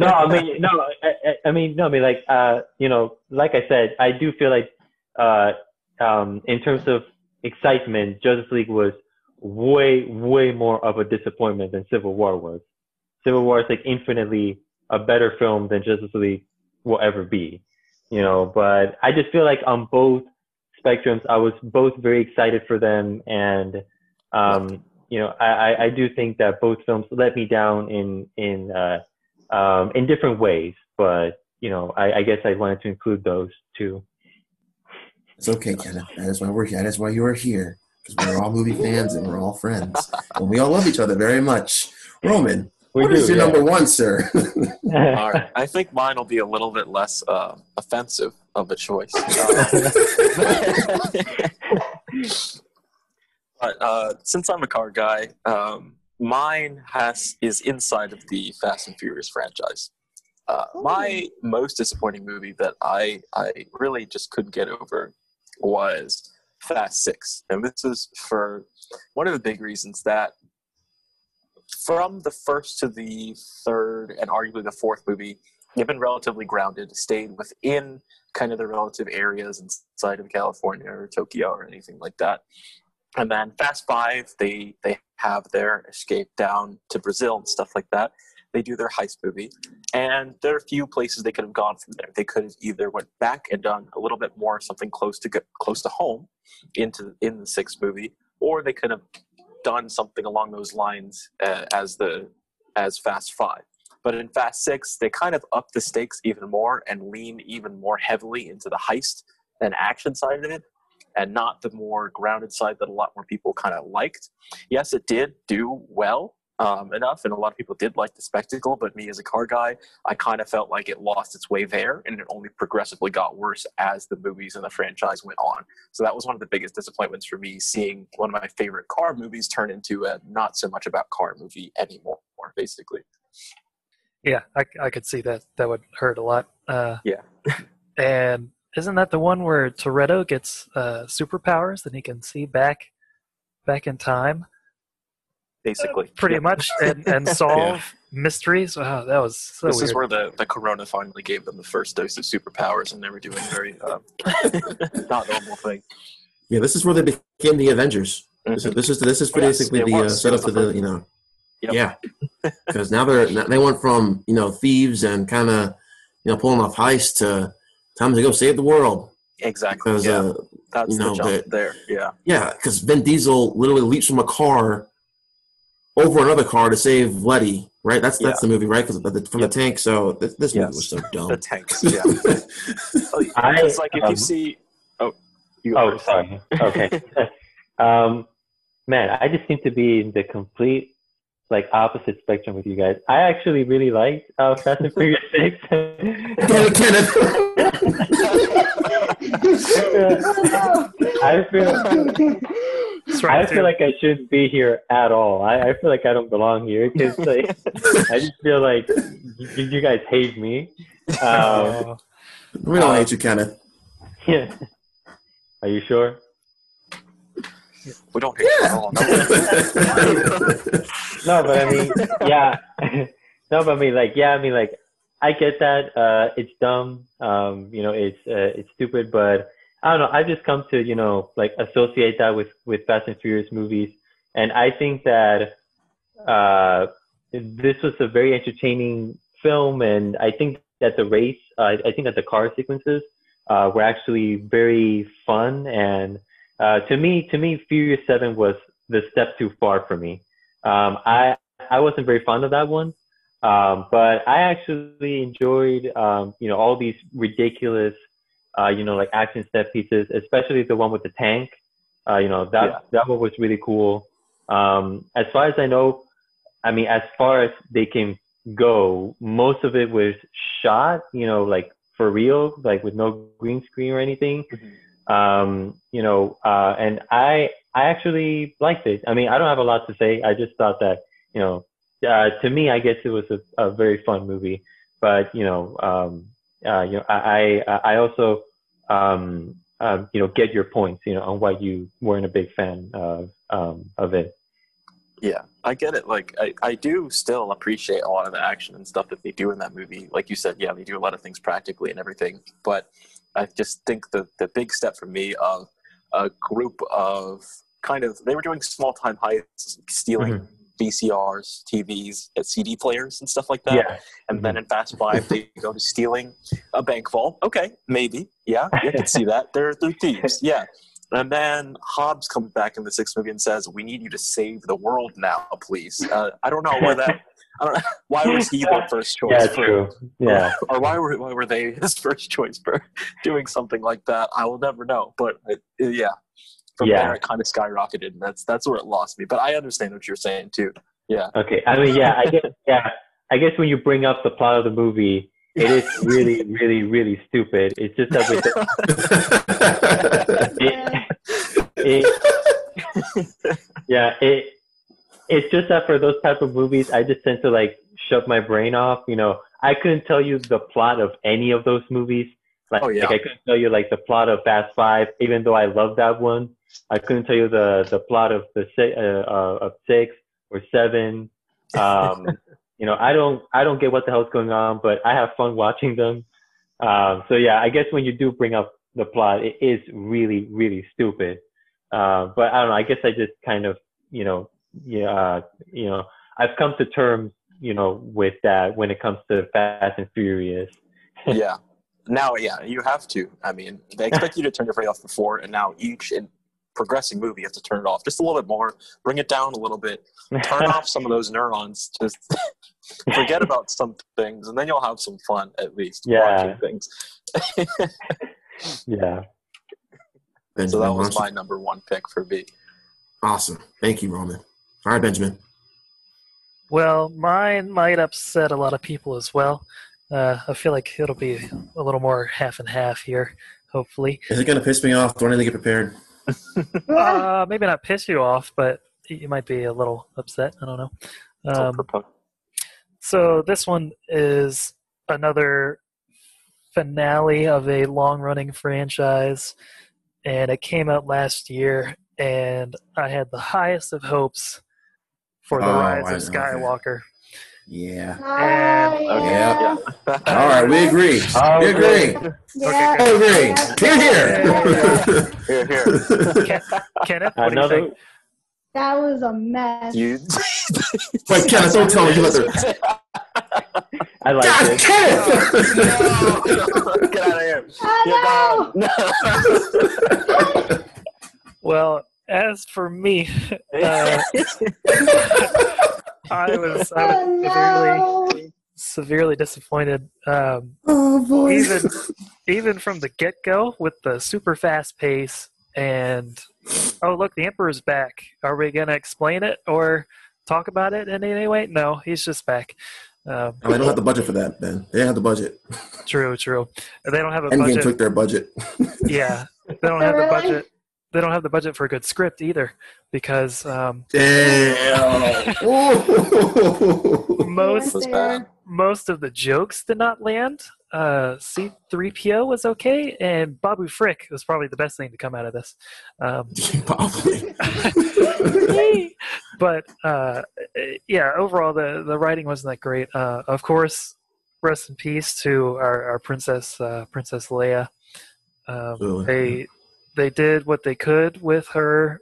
Speaker 4: no, I mean, no, I, I- I mean, no, I mean, like, uh, you know, like I said, I do feel like, uh, um, in terms of excitement, Justice League was way, way more of a disappointment than Civil War was. Civil War is like infinitely a better film than Justice League will ever be, you know. But I just feel like on both spectrums, I was both very excited for them, and um, you know, I, I, do think that both films let me down in in uh, um, in different ways. But you know, I, I guess I wanted to include those two.
Speaker 1: It's okay, Kenneth. That is why we're here. That is why you are here. Because we're all movie fans and we're all friends. And we all love each other very much. Roman,
Speaker 4: We
Speaker 1: what
Speaker 4: do.
Speaker 1: is your
Speaker 4: yeah.
Speaker 1: number one, sir?
Speaker 5: All right. I think mine will be a little bit less uh, offensive of a choice. But uh, since I'm a car guy, um, mine has is inside of the Fast and Furious franchise. Uh, my most disappointing movie that I I really just couldn't get over was Fast Six, and this is for one of the big reasons that from the first to the third and arguably the fourth movie, they've been relatively grounded, stayed within kind of the relative areas inside of California or Tokyo or anything like that. And then Fast Five, they they have their escape down to Brazil and stuff like that. They do their heist movie, and there are a few places they could have gone from there. They could have either went back and done a little bit more something close to close to home into in the sixth movie, or they could have done something along those lines uh, as the as Fast Five. But in Fast Six, they kind of up the stakes even more and lean even more heavily into the heist and action side of it, and not the more grounded side that a lot more people kind of liked. Yes, it did do well um, enough, and a lot of people did like the spectacle. But me as a car guy, I kind of felt like it lost its way there, and it only progressively got worse as the movies and the franchise went on. So that was one of the biggest disappointments for me, seeing one of my favorite car movies turn into a not so much about car movie anymore, basically.
Speaker 2: Yeah, I, I could see that. That would hurt a lot. Uh,
Speaker 5: Yeah.
Speaker 2: and isn't that the one where Toretto gets uh, superpowers that he can see back, back in time,
Speaker 5: Basically,
Speaker 2: pretty
Speaker 5: Yeah.
Speaker 2: much, and, and solve mysteries? Wow, that was so
Speaker 5: this
Speaker 2: weird.
Speaker 5: is where the, the corona finally gave them the first dose of superpowers, and they were doing very uh, not normal thing.
Speaker 1: Yeah, this is where they became the Avengers. This is this is this is
Speaker 5: yes,
Speaker 1: basically the uh,
Speaker 5: was. It
Speaker 1: setup
Speaker 5: was
Speaker 1: to
Speaker 5: the
Speaker 1: the you know
Speaker 5: Yep.
Speaker 1: yeah because now they're now they went from you know thieves and kind of you know pulling off heists to time to go save the world
Speaker 5: Exactly.
Speaker 1: because
Speaker 5: Yeah,
Speaker 1: uh,
Speaker 5: that's
Speaker 1: you know,
Speaker 5: the jump
Speaker 1: the-
Speaker 5: there. Yeah.
Speaker 1: yeah because Vin Diesel literally leaps from a car over another car to save Letty right that's that's the movie right because from
Speaker 5: Yep.
Speaker 1: the tank so this, this movie
Speaker 5: Yes.
Speaker 1: was so dumb
Speaker 5: The tanks. Yeah.
Speaker 4: I,
Speaker 5: it's like if
Speaker 4: um,
Speaker 5: you see. Oh. You
Speaker 4: Oh,
Speaker 5: first.
Speaker 4: sorry. Okay. um, man, I just seem to be in the complete like opposite spectrum with you guys. I actually really liked uh, Fast and Furious Six.
Speaker 1: Damn Kenneth.
Speaker 4: I feel
Speaker 2: That's
Speaker 4: I feel like I shouldn't be here at all. I, I feel like I don't belong here because like I just feel like you, you guys hate me. Um,
Speaker 1: we don't hate you Kenneth
Speaker 4: yeah. Are you sure?
Speaker 5: we don't hate you at all. No.
Speaker 4: no, but I mean, yeah. no, but I mean, like, yeah, I mean, like, I get that. Uh, it's dumb. Um, you know, it's uh, it's stupid, but I don't know. I've just come to you know like associate that with with Fast and Furious movies, and I think that uh, this was a very entertaining film, and I think that the race, uh, I think that the car sequences uh, were actually very fun, and uh, to me, to me, Furious Seven was the step too far for me. Um, I I wasn't very fond of that one, um, but I actually enjoyed um, you know all these ridiculous uh, you know like action set pieces, especially the one with the tank. Uh, you know that
Speaker 5: Yeah.
Speaker 4: that one was really cool. Um, as far as I know, I mean as far as they can go, most of it was shot you know like for real, like with no green screen or anything um, you know, uh, and I I actually liked it. I mean, I don't have a lot to say. I just thought that you know, uh, to me, I guess it was a, a very fun movie. But you know, um, uh, you know, I I, I also um, um, you know get your points, you know, on why you weren't a big fan of um, of it.
Speaker 5: Yeah, I get it. Like, I, I do still appreciate a lot of the action and stuff that they do in that movie. Like you said, yeah, they do a lot of things practically and everything. But I just think the, the big step for me of a group of kind of, they were doing small time heists, stealing VCRs, TVs, uh, CD players, and stuff like that.
Speaker 4: Yeah,
Speaker 5: And then in Fast Five, they go to stealing a bank vault. Okay, maybe. Yeah, you can see that. They're, they're thieves. Yeah. And then Hobbs comes back in the sixth movie and says, "We need you to save the world now, please." Uh, I don't know where that. I don't know why was he the first choice?
Speaker 4: yeah,
Speaker 5: for,
Speaker 4: true. Yeah,
Speaker 5: Or why were why were they his first choice for doing something like that? I will never know. But it- yeah, from
Speaker 4: Yeah.
Speaker 5: there it kind of skyrocketed, and that's that's where it lost me. But I understand what you're saying too. Yeah.
Speaker 4: Okay. I mean, yeah, I guess, yeah, I guess when you bring up the plot of the movie, it is really, really, really stupid. It's just that with it, it, yeah, it, it's just that for those type of movies, I just tend to like shut my brain off. You know, I couldn't tell you the plot of any of those movies. Like,
Speaker 5: Oh, yeah.
Speaker 4: like I couldn't tell you like the plot of Fast Five, even though I love that one. I couldn't tell you the the plot of the uh, uh, of six or seven. Um, you know, I don't I don't get what the hell's going on, but I have fun watching them. Um, so yeah, I guess when you do bring up the plot, it is really really stupid. Uh, but I don't know. I guess I just kind of you know yeah uh, you know I've come to terms you know with that when it comes to Fast and Furious.
Speaker 5: yeah. Now, yeah, you have to. I mean, they expect you to turn your brain off before, and now each in progressing movie, you have to turn it off just a little bit more, bring it down a little bit, turn off some of those neurons, just forget about some things, and then you'll have some fun at least
Speaker 4: Yeah.
Speaker 5: watching things.
Speaker 4: yeah.
Speaker 5: So that was
Speaker 1: why
Speaker 5: my number one pick for me.
Speaker 1: awesome. Thank you, Roman. All right, Benjamin.
Speaker 2: Well, mine might upset a lot of people as well. Uh, I feel like it'll be a little more half and half here, hopefully.
Speaker 1: Is it gonna piss me off? Do I need to get prepared?
Speaker 2: Uh, maybe not piss you off, but you might be a little upset. I don't know. Um, so this one is another finale of a long-running franchise, and it came out last year, and I had the highest of hopes for the
Speaker 1: Oh,
Speaker 2: Rise
Speaker 1: I
Speaker 2: of
Speaker 1: Skywalker. that.
Speaker 2: Skywalker.
Speaker 1: Yeah.
Speaker 3: Ah,
Speaker 2: And-
Speaker 1: Yeah.
Speaker 5: yeah.
Speaker 1: All right, we agree.
Speaker 6: Oh,
Speaker 1: we agree.
Speaker 3: yeah.
Speaker 1: I agree. Here,
Speaker 5: Here, here.
Speaker 1: here.
Speaker 2: Kenneth, what do you think?
Speaker 3: That was a mess.
Speaker 5: You.
Speaker 1: Wait, Kenneth, don't tell me you let the.
Speaker 6: I like
Speaker 1: God,
Speaker 6: this.
Speaker 1: Kenneth!
Speaker 5: no, Get out of here.
Speaker 3: Oh,
Speaker 5: You're gone.
Speaker 2: Well, as for me, uh, I was, I
Speaker 3: oh
Speaker 2: was severely,
Speaker 3: no.
Speaker 2: severely disappointed. Um,
Speaker 1: oh boy.
Speaker 2: even even from the get go with the super fast pace and oh look the emperor's back are we gonna explain it or talk about it in any way no he's just back um,
Speaker 1: Oh, they don't have the budget for that, Ben. They don't have the budget.
Speaker 2: true true they don't have a
Speaker 1: Endgame
Speaker 2: budget
Speaker 1: took their budget.
Speaker 2: yeah they don't have the budget they don't have the budget for a good script either because um,
Speaker 1: Damn.
Speaker 2: most most of the jokes did not land. Uh, C3PO was okay, and Babu Frick was probably the best thing to come out of this. Um,
Speaker 1: Probably.
Speaker 2: but uh, yeah, overall the the writing wasn't that great. Uh, of course, rest in peace to our, our princess uh, Princess Leia. Um,
Speaker 1: Really?
Speaker 2: they they did what they could with her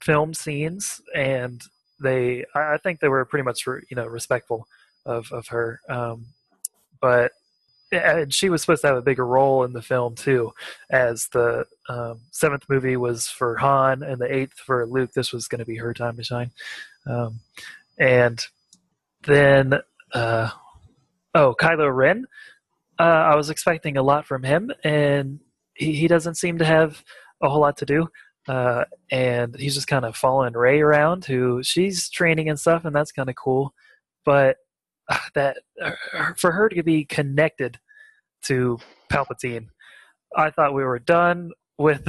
Speaker 2: film scenes, and they I think they were pretty much you know respectful of of her. Um, but and she was supposed to have a bigger role in the film too, as the um, seventh movie was for Han and the eighth for Luke. This was going to be her time to shine. Um, and then, uh, oh, Kylo Ren. Uh, I was expecting a lot from him, and he, he doesn't seem to have a whole lot to do. Uh, and he's just kind of following Rey around, who she's training and stuff, and that's kind of cool. But uh, that uh, for her to be connected to Palpatine, I thought we were done with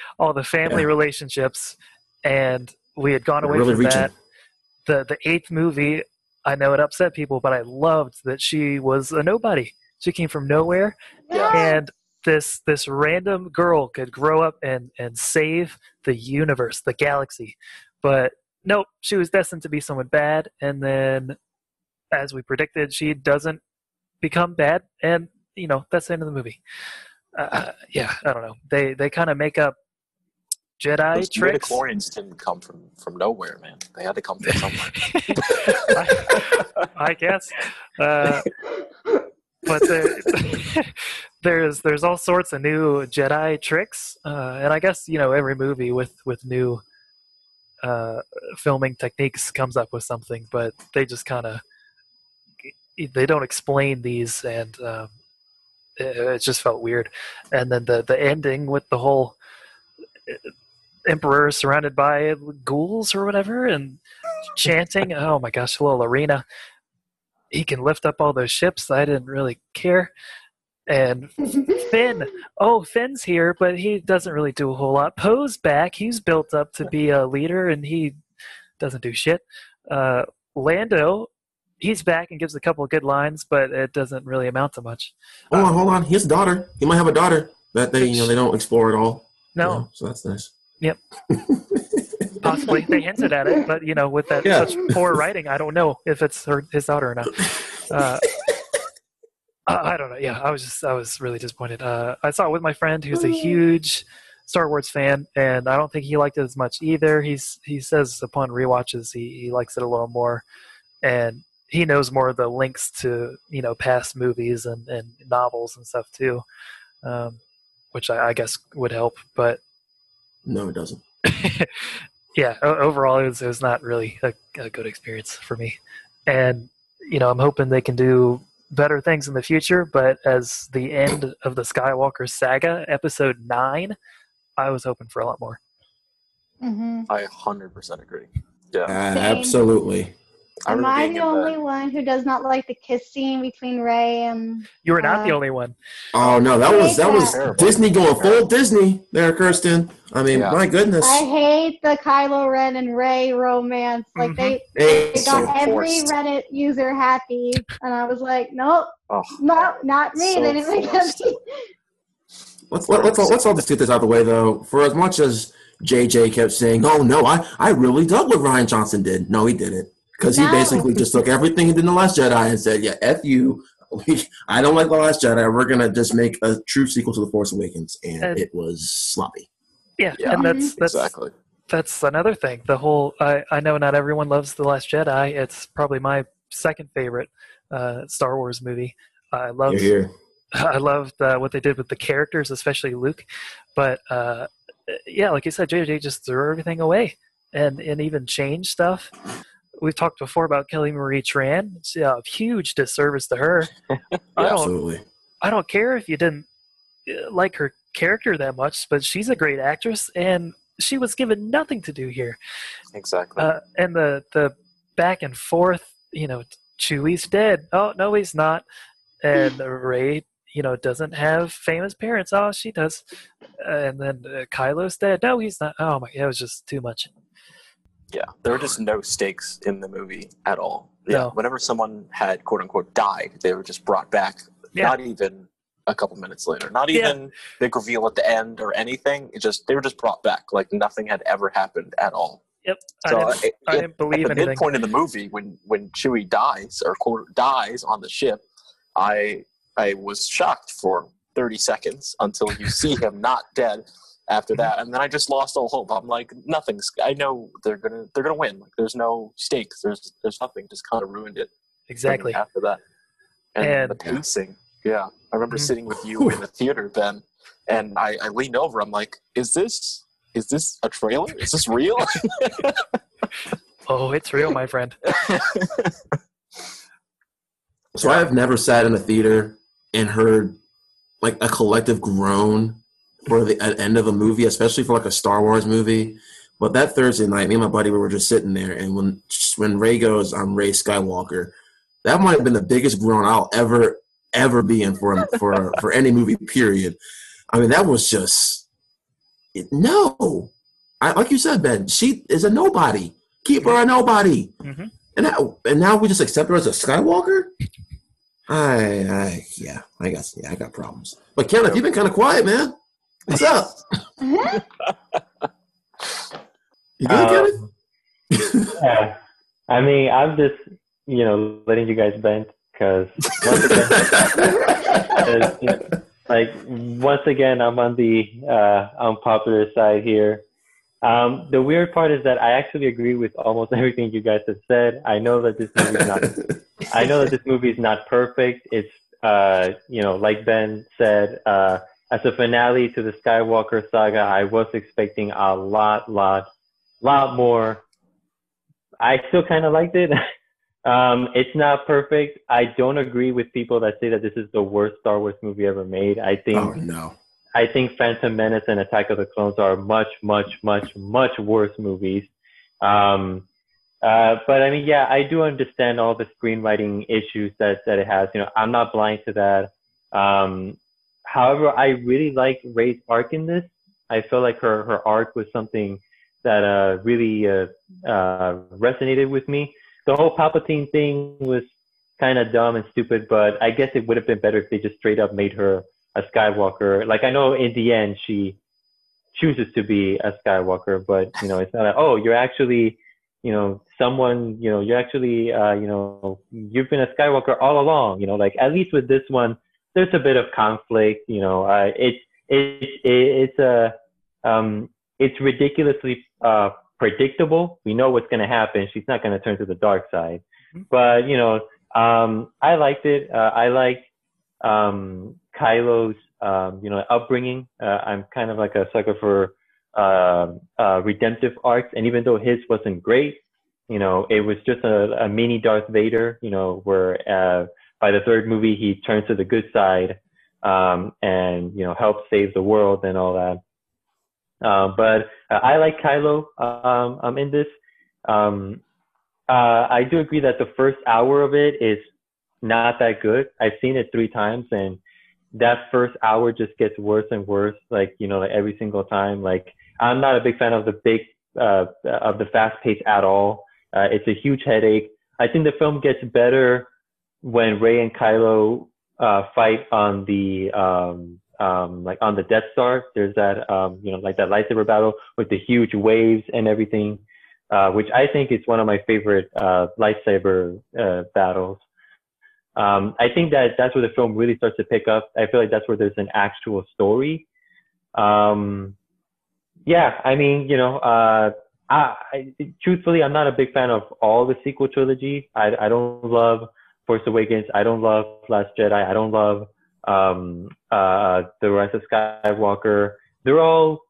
Speaker 2: all the family
Speaker 1: Yeah.
Speaker 2: relationships, and we had gone
Speaker 1: They're
Speaker 2: away
Speaker 1: really
Speaker 2: from
Speaker 1: reaching.
Speaker 2: that. The the eighth movie, I know it upset people, but I loved that she was a nobody. She came from nowhere, and this this random girl could grow up and and save the universe, the galaxy. But nope, she was destined to be someone bad, and then, as we predicted, she doesn't become bad, and you know that's the end of the movie. Uh, yeah, I don't know. They they kind of make up Jedi
Speaker 5: Those
Speaker 2: tricks.
Speaker 5: midichlorians didn't come from from nowhere, man. They had to come from somewhere.
Speaker 2: I, I guess. Uh, but the, there's there's all sorts of new Jedi tricks, uh, and I guess you know every movie with with new uh, filming techniques comes up with something, but they just kind of they don't explain these, and um, it, it just felt weird. And then the the ending with the whole uh, emperor surrounded by ghouls or whatever, and chanting. Oh my gosh, little arena. He can lift up all those ships. I didn't really care. And Finn, oh Finn's here, but he doesn't really do a whole lot. Poe's back. He's built up to be a leader, and he doesn't do shit. Uh, Lando, he's back and gives a couple of good lines, but it doesn't really amount to much.
Speaker 1: Hold on, hold on. He has a daughter. He might have a daughter that they, you know, they don't explore at all.
Speaker 2: No,
Speaker 1: You know, so that's nice. Yep.
Speaker 2: Possibly they hinted at it, but you know, with that
Speaker 1: Yeah.
Speaker 2: such poor writing, I don't know if it's her his daughter or not. Uh, I I don't know. Yeah, I was just I was really disappointed. Uh, I saw it with my friend who's a huge Star Wars fan, and I don't think he liked it as much either. He's he says upon rewatches he he likes it a little more, and he knows more of the links to you know past movies and and novels and stuff too, um, which I, I guess would help. But
Speaker 1: No, it doesn't.
Speaker 2: yeah, overall, it was, it was not really a, a good experience for me. And, you know, I'm hoping they can do better things in the future. But as the end of the Skywalker saga, episode nine, I was hoping for a lot more.
Speaker 3: hmm
Speaker 5: I 100% agree. Yeah.
Speaker 1: Uh, absolutely.
Speaker 5: I
Speaker 3: Am
Speaker 5: remember
Speaker 3: I the
Speaker 5: in
Speaker 3: only one who does not like the kiss scene between Rey and?
Speaker 2: You were not the
Speaker 3: Uh,
Speaker 2: only one.
Speaker 1: Oh no, that was that was
Speaker 5: Terrible.
Speaker 1: Disney going full Disney there, Kristin. I mean,
Speaker 5: Yeah.
Speaker 1: my goodness.
Speaker 3: I hate the Kylo Ren and Rey romance. Like
Speaker 2: Mhm.
Speaker 3: they,
Speaker 1: Hey,
Speaker 3: they got
Speaker 5: so
Speaker 3: every. Reddit user happy, and I was like, nope,
Speaker 5: Oh,
Speaker 3: no, not me.
Speaker 5: So
Speaker 3: they didn't make happy.
Speaker 1: let's let, let's all, let's all just get this out of the way though. For as much as JJ kept saying, "Oh no, I I really dug what Rian Johnson did," no, he didn't, because he
Speaker 3: No.
Speaker 1: basically just took everything he did in the Last Jedi and said, "Yeah, f you." I don't like the Last Jedi. We're gonna just make a true sequel to the Force Awakens, and
Speaker 2: And-
Speaker 1: it was sloppy.
Speaker 2: Yeah,
Speaker 5: Yeah,
Speaker 2: and that's that's
Speaker 5: exactly.
Speaker 2: that's another thing. The whole I, I know not everyone loves The Last Jedi. It's probably my second favorite uh, Star Wars movie. I love
Speaker 1: You're here.
Speaker 2: I loved uh, what they did with the characters, especially Luke. But uh, yeah, like you said, JJ just threw everything away and and even changed stuff. We've talked before about Kelly Marie Tran. It's a huge disservice to her. I don't
Speaker 1: Absolutely.
Speaker 2: I don't care if you didn't uh, like her character that much, but she's a great actress, and she was given nothing to do here.
Speaker 5: Exactly.
Speaker 2: Uh, and the the back and forth, you know, Chewie's dead. Oh no, he's not. And Rey, you know, doesn't have famous parents. Oh, she does. And then uh, Kylo's dead. No, he's not. Oh my, it was just too much.
Speaker 5: Yeah, there were just no stakes in the movie at all. Yeah,
Speaker 2: No.
Speaker 5: whenever someone had quote unquote died, they were just brought back.
Speaker 2: Yeah.
Speaker 5: Not even a couple minutes later. Not
Speaker 2: Yeah.
Speaker 5: even big reveal at the end or anything. It just they were just brought back like nothing had ever happened at all.
Speaker 2: Yep.
Speaker 5: So
Speaker 2: I didn't,
Speaker 5: it-
Speaker 2: I
Speaker 5: it-
Speaker 2: didn't believe
Speaker 5: at the
Speaker 2: anything.
Speaker 5: midpoint of the movie when when Chewie dies or quote dies on the ship, I I was shocked for thirty seconds until you see him not dead. After
Speaker 2: Mm-hmm.
Speaker 5: that, and then I just lost all hope. I'm like, nothing's. I know they're gonna they're gonna win. Like, there's no stakes. There's there's nothing. Just kind of ruined it.
Speaker 2: Exactly.
Speaker 5: After that, and,
Speaker 2: And-
Speaker 5: the pacing. Yeah, I remember
Speaker 2: Mhm.
Speaker 5: sitting with you in the theater, Ben, and I, I leaned over. I'm like, is this is this a trailer? Is this real?
Speaker 2: Oh, it's real, my friend.
Speaker 1: So I have never sat in a theater and heard like a collective groan for the end of a movie, especially for like a Star Wars movie. But that Thursday night, me and my buddy we were just sitting there, and when when Rey goes, "I'm Rey Skywalker," that might have been the biggest groan I'll ever ever be in for for for any movie. Period. I mean, that was just it, no. I, like you said, Ben, she is a nobody. Keep her a nobody.
Speaker 2: Mhm.
Speaker 1: And now, and now we just accept her as a Skywalker. I, I, yeah, I guess, yeah, I got problems. But Kenneth, you've been kind of quiet, man. What's up? You good,
Speaker 4: Uh,
Speaker 1: Kenneth?
Speaker 4: yeah. I mean, I'm just, you know, letting you guys vent because once again, 'cause, you know, like once again, I'm on the uh, unpopular side here. Um, the weird part is that I actually agree with almost everything you guys have said. I know that this movie is not. I know that this movie is not perfect. It's, uh, you know, like Ben said, uh, as a finale to the Skywalker saga, I was expecting a lot, lot, lot more. I still kind of liked it. um, it's not perfect. I don't agree with people that say that this is the worst Star Wars movie ever made. I think
Speaker 1: oh no.
Speaker 4: I think Phantom Menace and Attack of the Clones are much, much, much, much worse movies. Um, uh, but I mean, yeah, I do understand all the screenwriting issues that, that it has. You know, I'm not blind to that. Um, however, I really like Rey's arc in this. I feel like her, her arc was something that uh, really uh, uh, resonated with me. The whole Palpatine thing was kind of dumb and stupid, but I guess it would have been better if they just straight up made her a Skywalker. Like I know in the end she chooses to be a Skywalker, but you know it's not. Like, oh, you're actually, you know, someone. You know, you're actually, uh, you know, you've been a Skywalker all along. You know, like at least with this one, there's a bit of conflict. You know, uh, it's it's it's a um, it's ridiculously uh, predictable. We know what's going to happen. She's not going to turn to the dark side. But you know, um, I liked it. Uh, I liked um, Kylo's um, you know upbringing. Uh, I'm kind of like a sucker for uh, uh, redemptive arcs, and even though his wasn't great, you know, it was just a, a mini Darth Vader. You know, where uh, by the third movie he turns to the good side um, and you know helps save the world and all that. Uh, but uh, I like Kylo um, um, in this. Um, uh, I do agree that the first hour of it is not that good. I've seen it three times, and that first hour just gets worse and worse. Like you know, like every single time. Like I'm not a big fan of the big uh, of the fast pace at all. Uh, it's a huge headache. I think the film gets better when Rey and Kylo uh, fight on the um, um, like on the Death Star. There's that um, you know like that lightsaber battle with the huge waves and everything, uh, which I think is one of my favorite uh, lightsaber uh, battles. Um, I think that that's where the film really starts to pick up. I feel like that's where there's an actual story. Um, yeah, I mean, you know, uh, I, I, truthfully, I'm not a big fan of all the sequel trilogy. I, I don't love Force Awakens. I don't love Last Jedi. I don't love um, uh, The Rise of Skywalker. They're all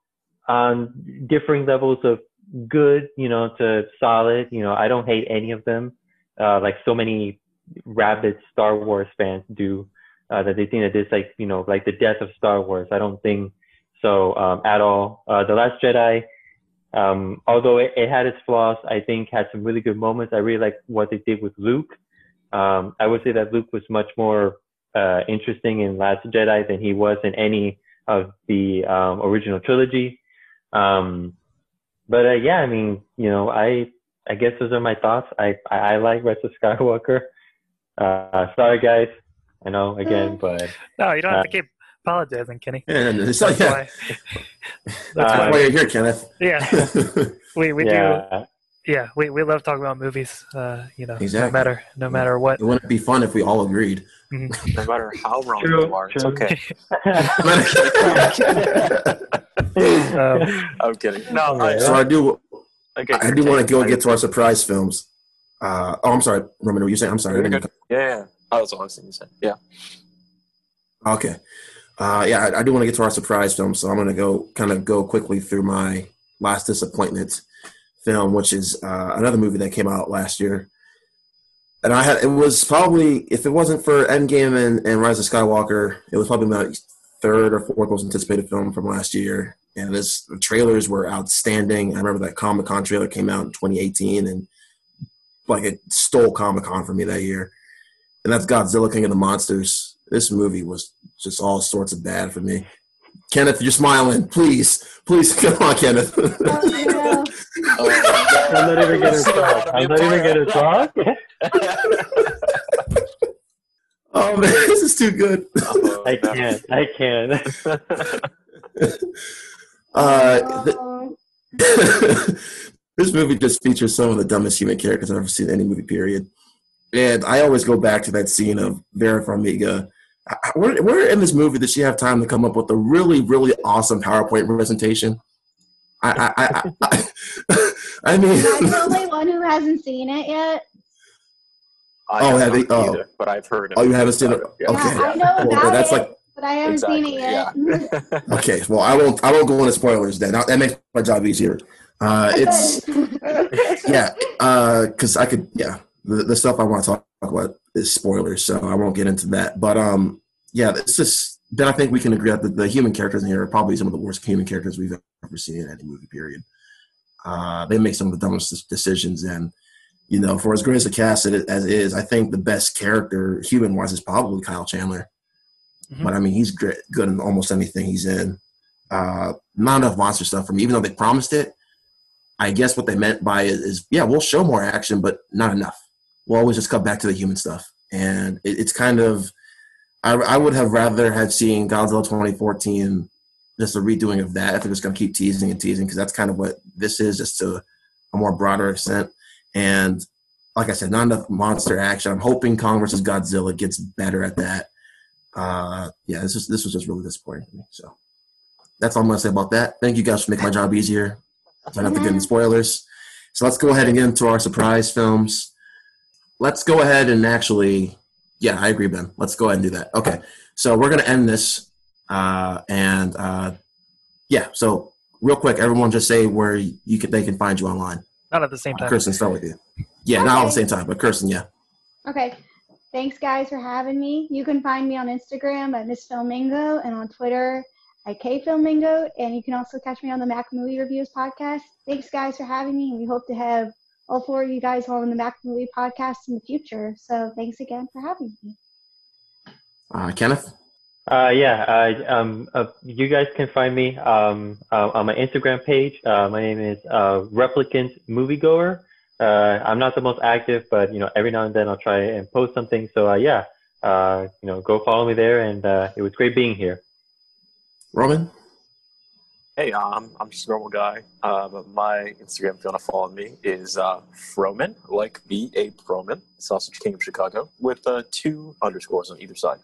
Speaker 4: on differing levels of good, you know, to solid. You know, I don't hate any of them. Uh, like so many rabid Star Wars fans do, uh, that they think that this like, you know, like the death of Star Wars. I don't think so um, at all. Uh, the Last Jedi, um, although it, it, had its flaws, I think had some really good moments. I really like what they did with Luke. Um, I would say that Luke was much more uh, interesting in Last Jedi than he was in any of the um, original trilogy. Um, but uh, yeah, I mean, you know, I I guess those are my thoughts. I I, I like Rise of Skywalker. Uh, sorry, guys. I know again, but
Speaker 2: no, you don't have to uh, keep apologizing, Kenny.
Speaker 1: Yeah, no, that's why. that's uh, why you're here, Kenneth.
Speaker 2: Yeah, we we yeah. do. Yeah, we, we love talking about movies. Uh, you know, exactly. no matter no matter what.
Speaker 1: It wouldn't be fun if we all agreed.
Speaker 5: Mm-hmm. No matter how wrong true, you are, true. it's okay. um, I'm kidding. No,
Speaker 1: I, so I do. Okay, I do want to go and get to our surprise films. Uh, oh, I'm sorry, Roman. What you saying? I'm sorry.
Speaker 5: Yeah, yeah. Oh, that's all I was saying. You said, yeah.
Speaker 1: Okay. Uh, yeah, I, I do want to get to our surprise film, so I'm going to go kind of go quickly through my last disappointment film, which is uh, another movie that came out last year. And I had it was probably if it wasn't for Endgame and, and Rise of Skywalker, it was probably my third or fourth most anticipated film from last year. And this the trailers were outstanding. I remember that Comic Con trailer came out in 2018, and like it stole Comic Con for me that year. And that's Godzilla King of the Monsters. This movie was just all sorts of bad for me. Kenneth, you're smiling. Please, please come on, Kenneth.
Speaker 4: oh, oh, I'm not even gonna talk. I'm not even gonna talk.
Speaker 1: oh man, this is too good.
Speaker 4: I can't. I can't.
Speaker 1: uh, this movie just features some of the dumbest human characters I've ever seen in any movie. Period. And I always go back to that scene of Vera Farmiga where, where in this movie did she have time to come up with a really, really awesome PowerPoint presentation? I, I, I, I, I mean,
Speaker 3: I'm the only one who hasn't seen it yet.
Speaker 5: I oh, have it, oh. Either, but I've heard.
Speaker 1: Oh, you haven't seen it?
Speaker 3: Yeah, okay, I know about well, that's it, like, but I haven't exactly, seen it
Speaker 1: yet. Yeah. okay, well, I won't. I won't go into spoilers. Then that makes my job easier. Uh, it's yeah, because uh, I could. Yeah, the, the stuff I want to talk about is spoilers, so I won't get into that. But um, yeah, it's just then I think we can agree that the, the, human characters in here are probably some of the worst human characters we've ever seen in any movie. Period. Uh, they make some of the dumbest decisions, and you know, for as great as the cast as it is, I think the best character human wise is probably Kyle Chandler. Mm-hmm. But I mean, he's great, good in almost anything he's in. Uh, not enough monster stuff for me, even though they promised it. I guess what they meant by it is, yeah, we'll show more action, but not enough we'll always just come back to the human stuff. And it, it's kind of, I, I, would have rather had seen Godzilla 2014 just a redoing of that if they're just going to keep teasing and teasing because that's kind of what this is, just to a more broader extent. And like I said, not enough monster action. I'm hoping Kong versus Godzilla gets better at that. Uh, yeah, this is this was just really disappointing for me. So that's all I'm gonna say about that. Thank you guys for making my job easier. I don't have to get into spoilers. So let's go ahead and get into our surprise films let's go ahead and actually, yeah, I agree, Ben. Let's go ahead and do that. Okay, so we're gonna end this, uh, and uh, yeah. So real quick, everyone, just say where you can they can find you online.
Speaker 2: Not at the same time.
Speaker 1: Kristin, start with you. Yeah, okay. not all at the same time, but Kristin, yeah.
Speaker 3: Okay. Thanks, guys, for having me. You can find me on Instagram at Miss Filmingo and on Twitter at K Filmingo. And you can also catch me on the Mac Movie Reviews podcast. Thanks, guys, for having me. We hope to have all four of you guys on the Mac Movie podcast in the future. So thanks again for having me.
Speaker 1: Uh, Kenneth?
Speaker 4: Uh, yeah, uh, um, uh, you guys can find me um, uh, on my Instagram page. Uh, my name is uh, Replicant Moviegoer. Uh, I'm not the most active, but you know, every now and then I'll try and post something. So uh, yeah, uh, you know, go follow me there, and uh, it was great being here.
Speaker 1: Roman?
Speaker 5: Hey, um, I'm just a normal guy. Uh, but my Instagram, if you want to follow me, is uh, Froman, like B A Froman, Sausage King of Chicago, with uh, two underscores on either side.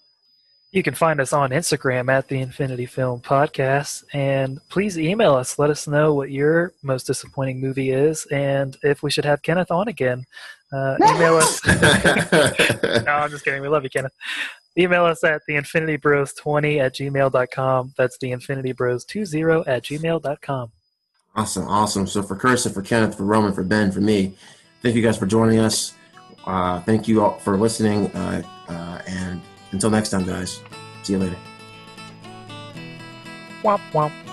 Speaker 2: You can find us on Instagram at the Infinity Film Podcast, and please email us. Let us know what your most disappointing movie is, and if we should have Kenneth on again. Uh, email us. no, I'm just kidding. We love you, Kenneth. Email us at theinfinitybros20 at gmail.com. That's theinfinitybros20 at gmail.com.
Speaker 1: Awesome, awesome. So for Kristin, for Kenneth, for Roman, for Ben, for me, thank you guys for joining us. Uh, thank you all for listening. Uh, uh, and until next time, guys, see you later.
Speaker 2: Womp womp.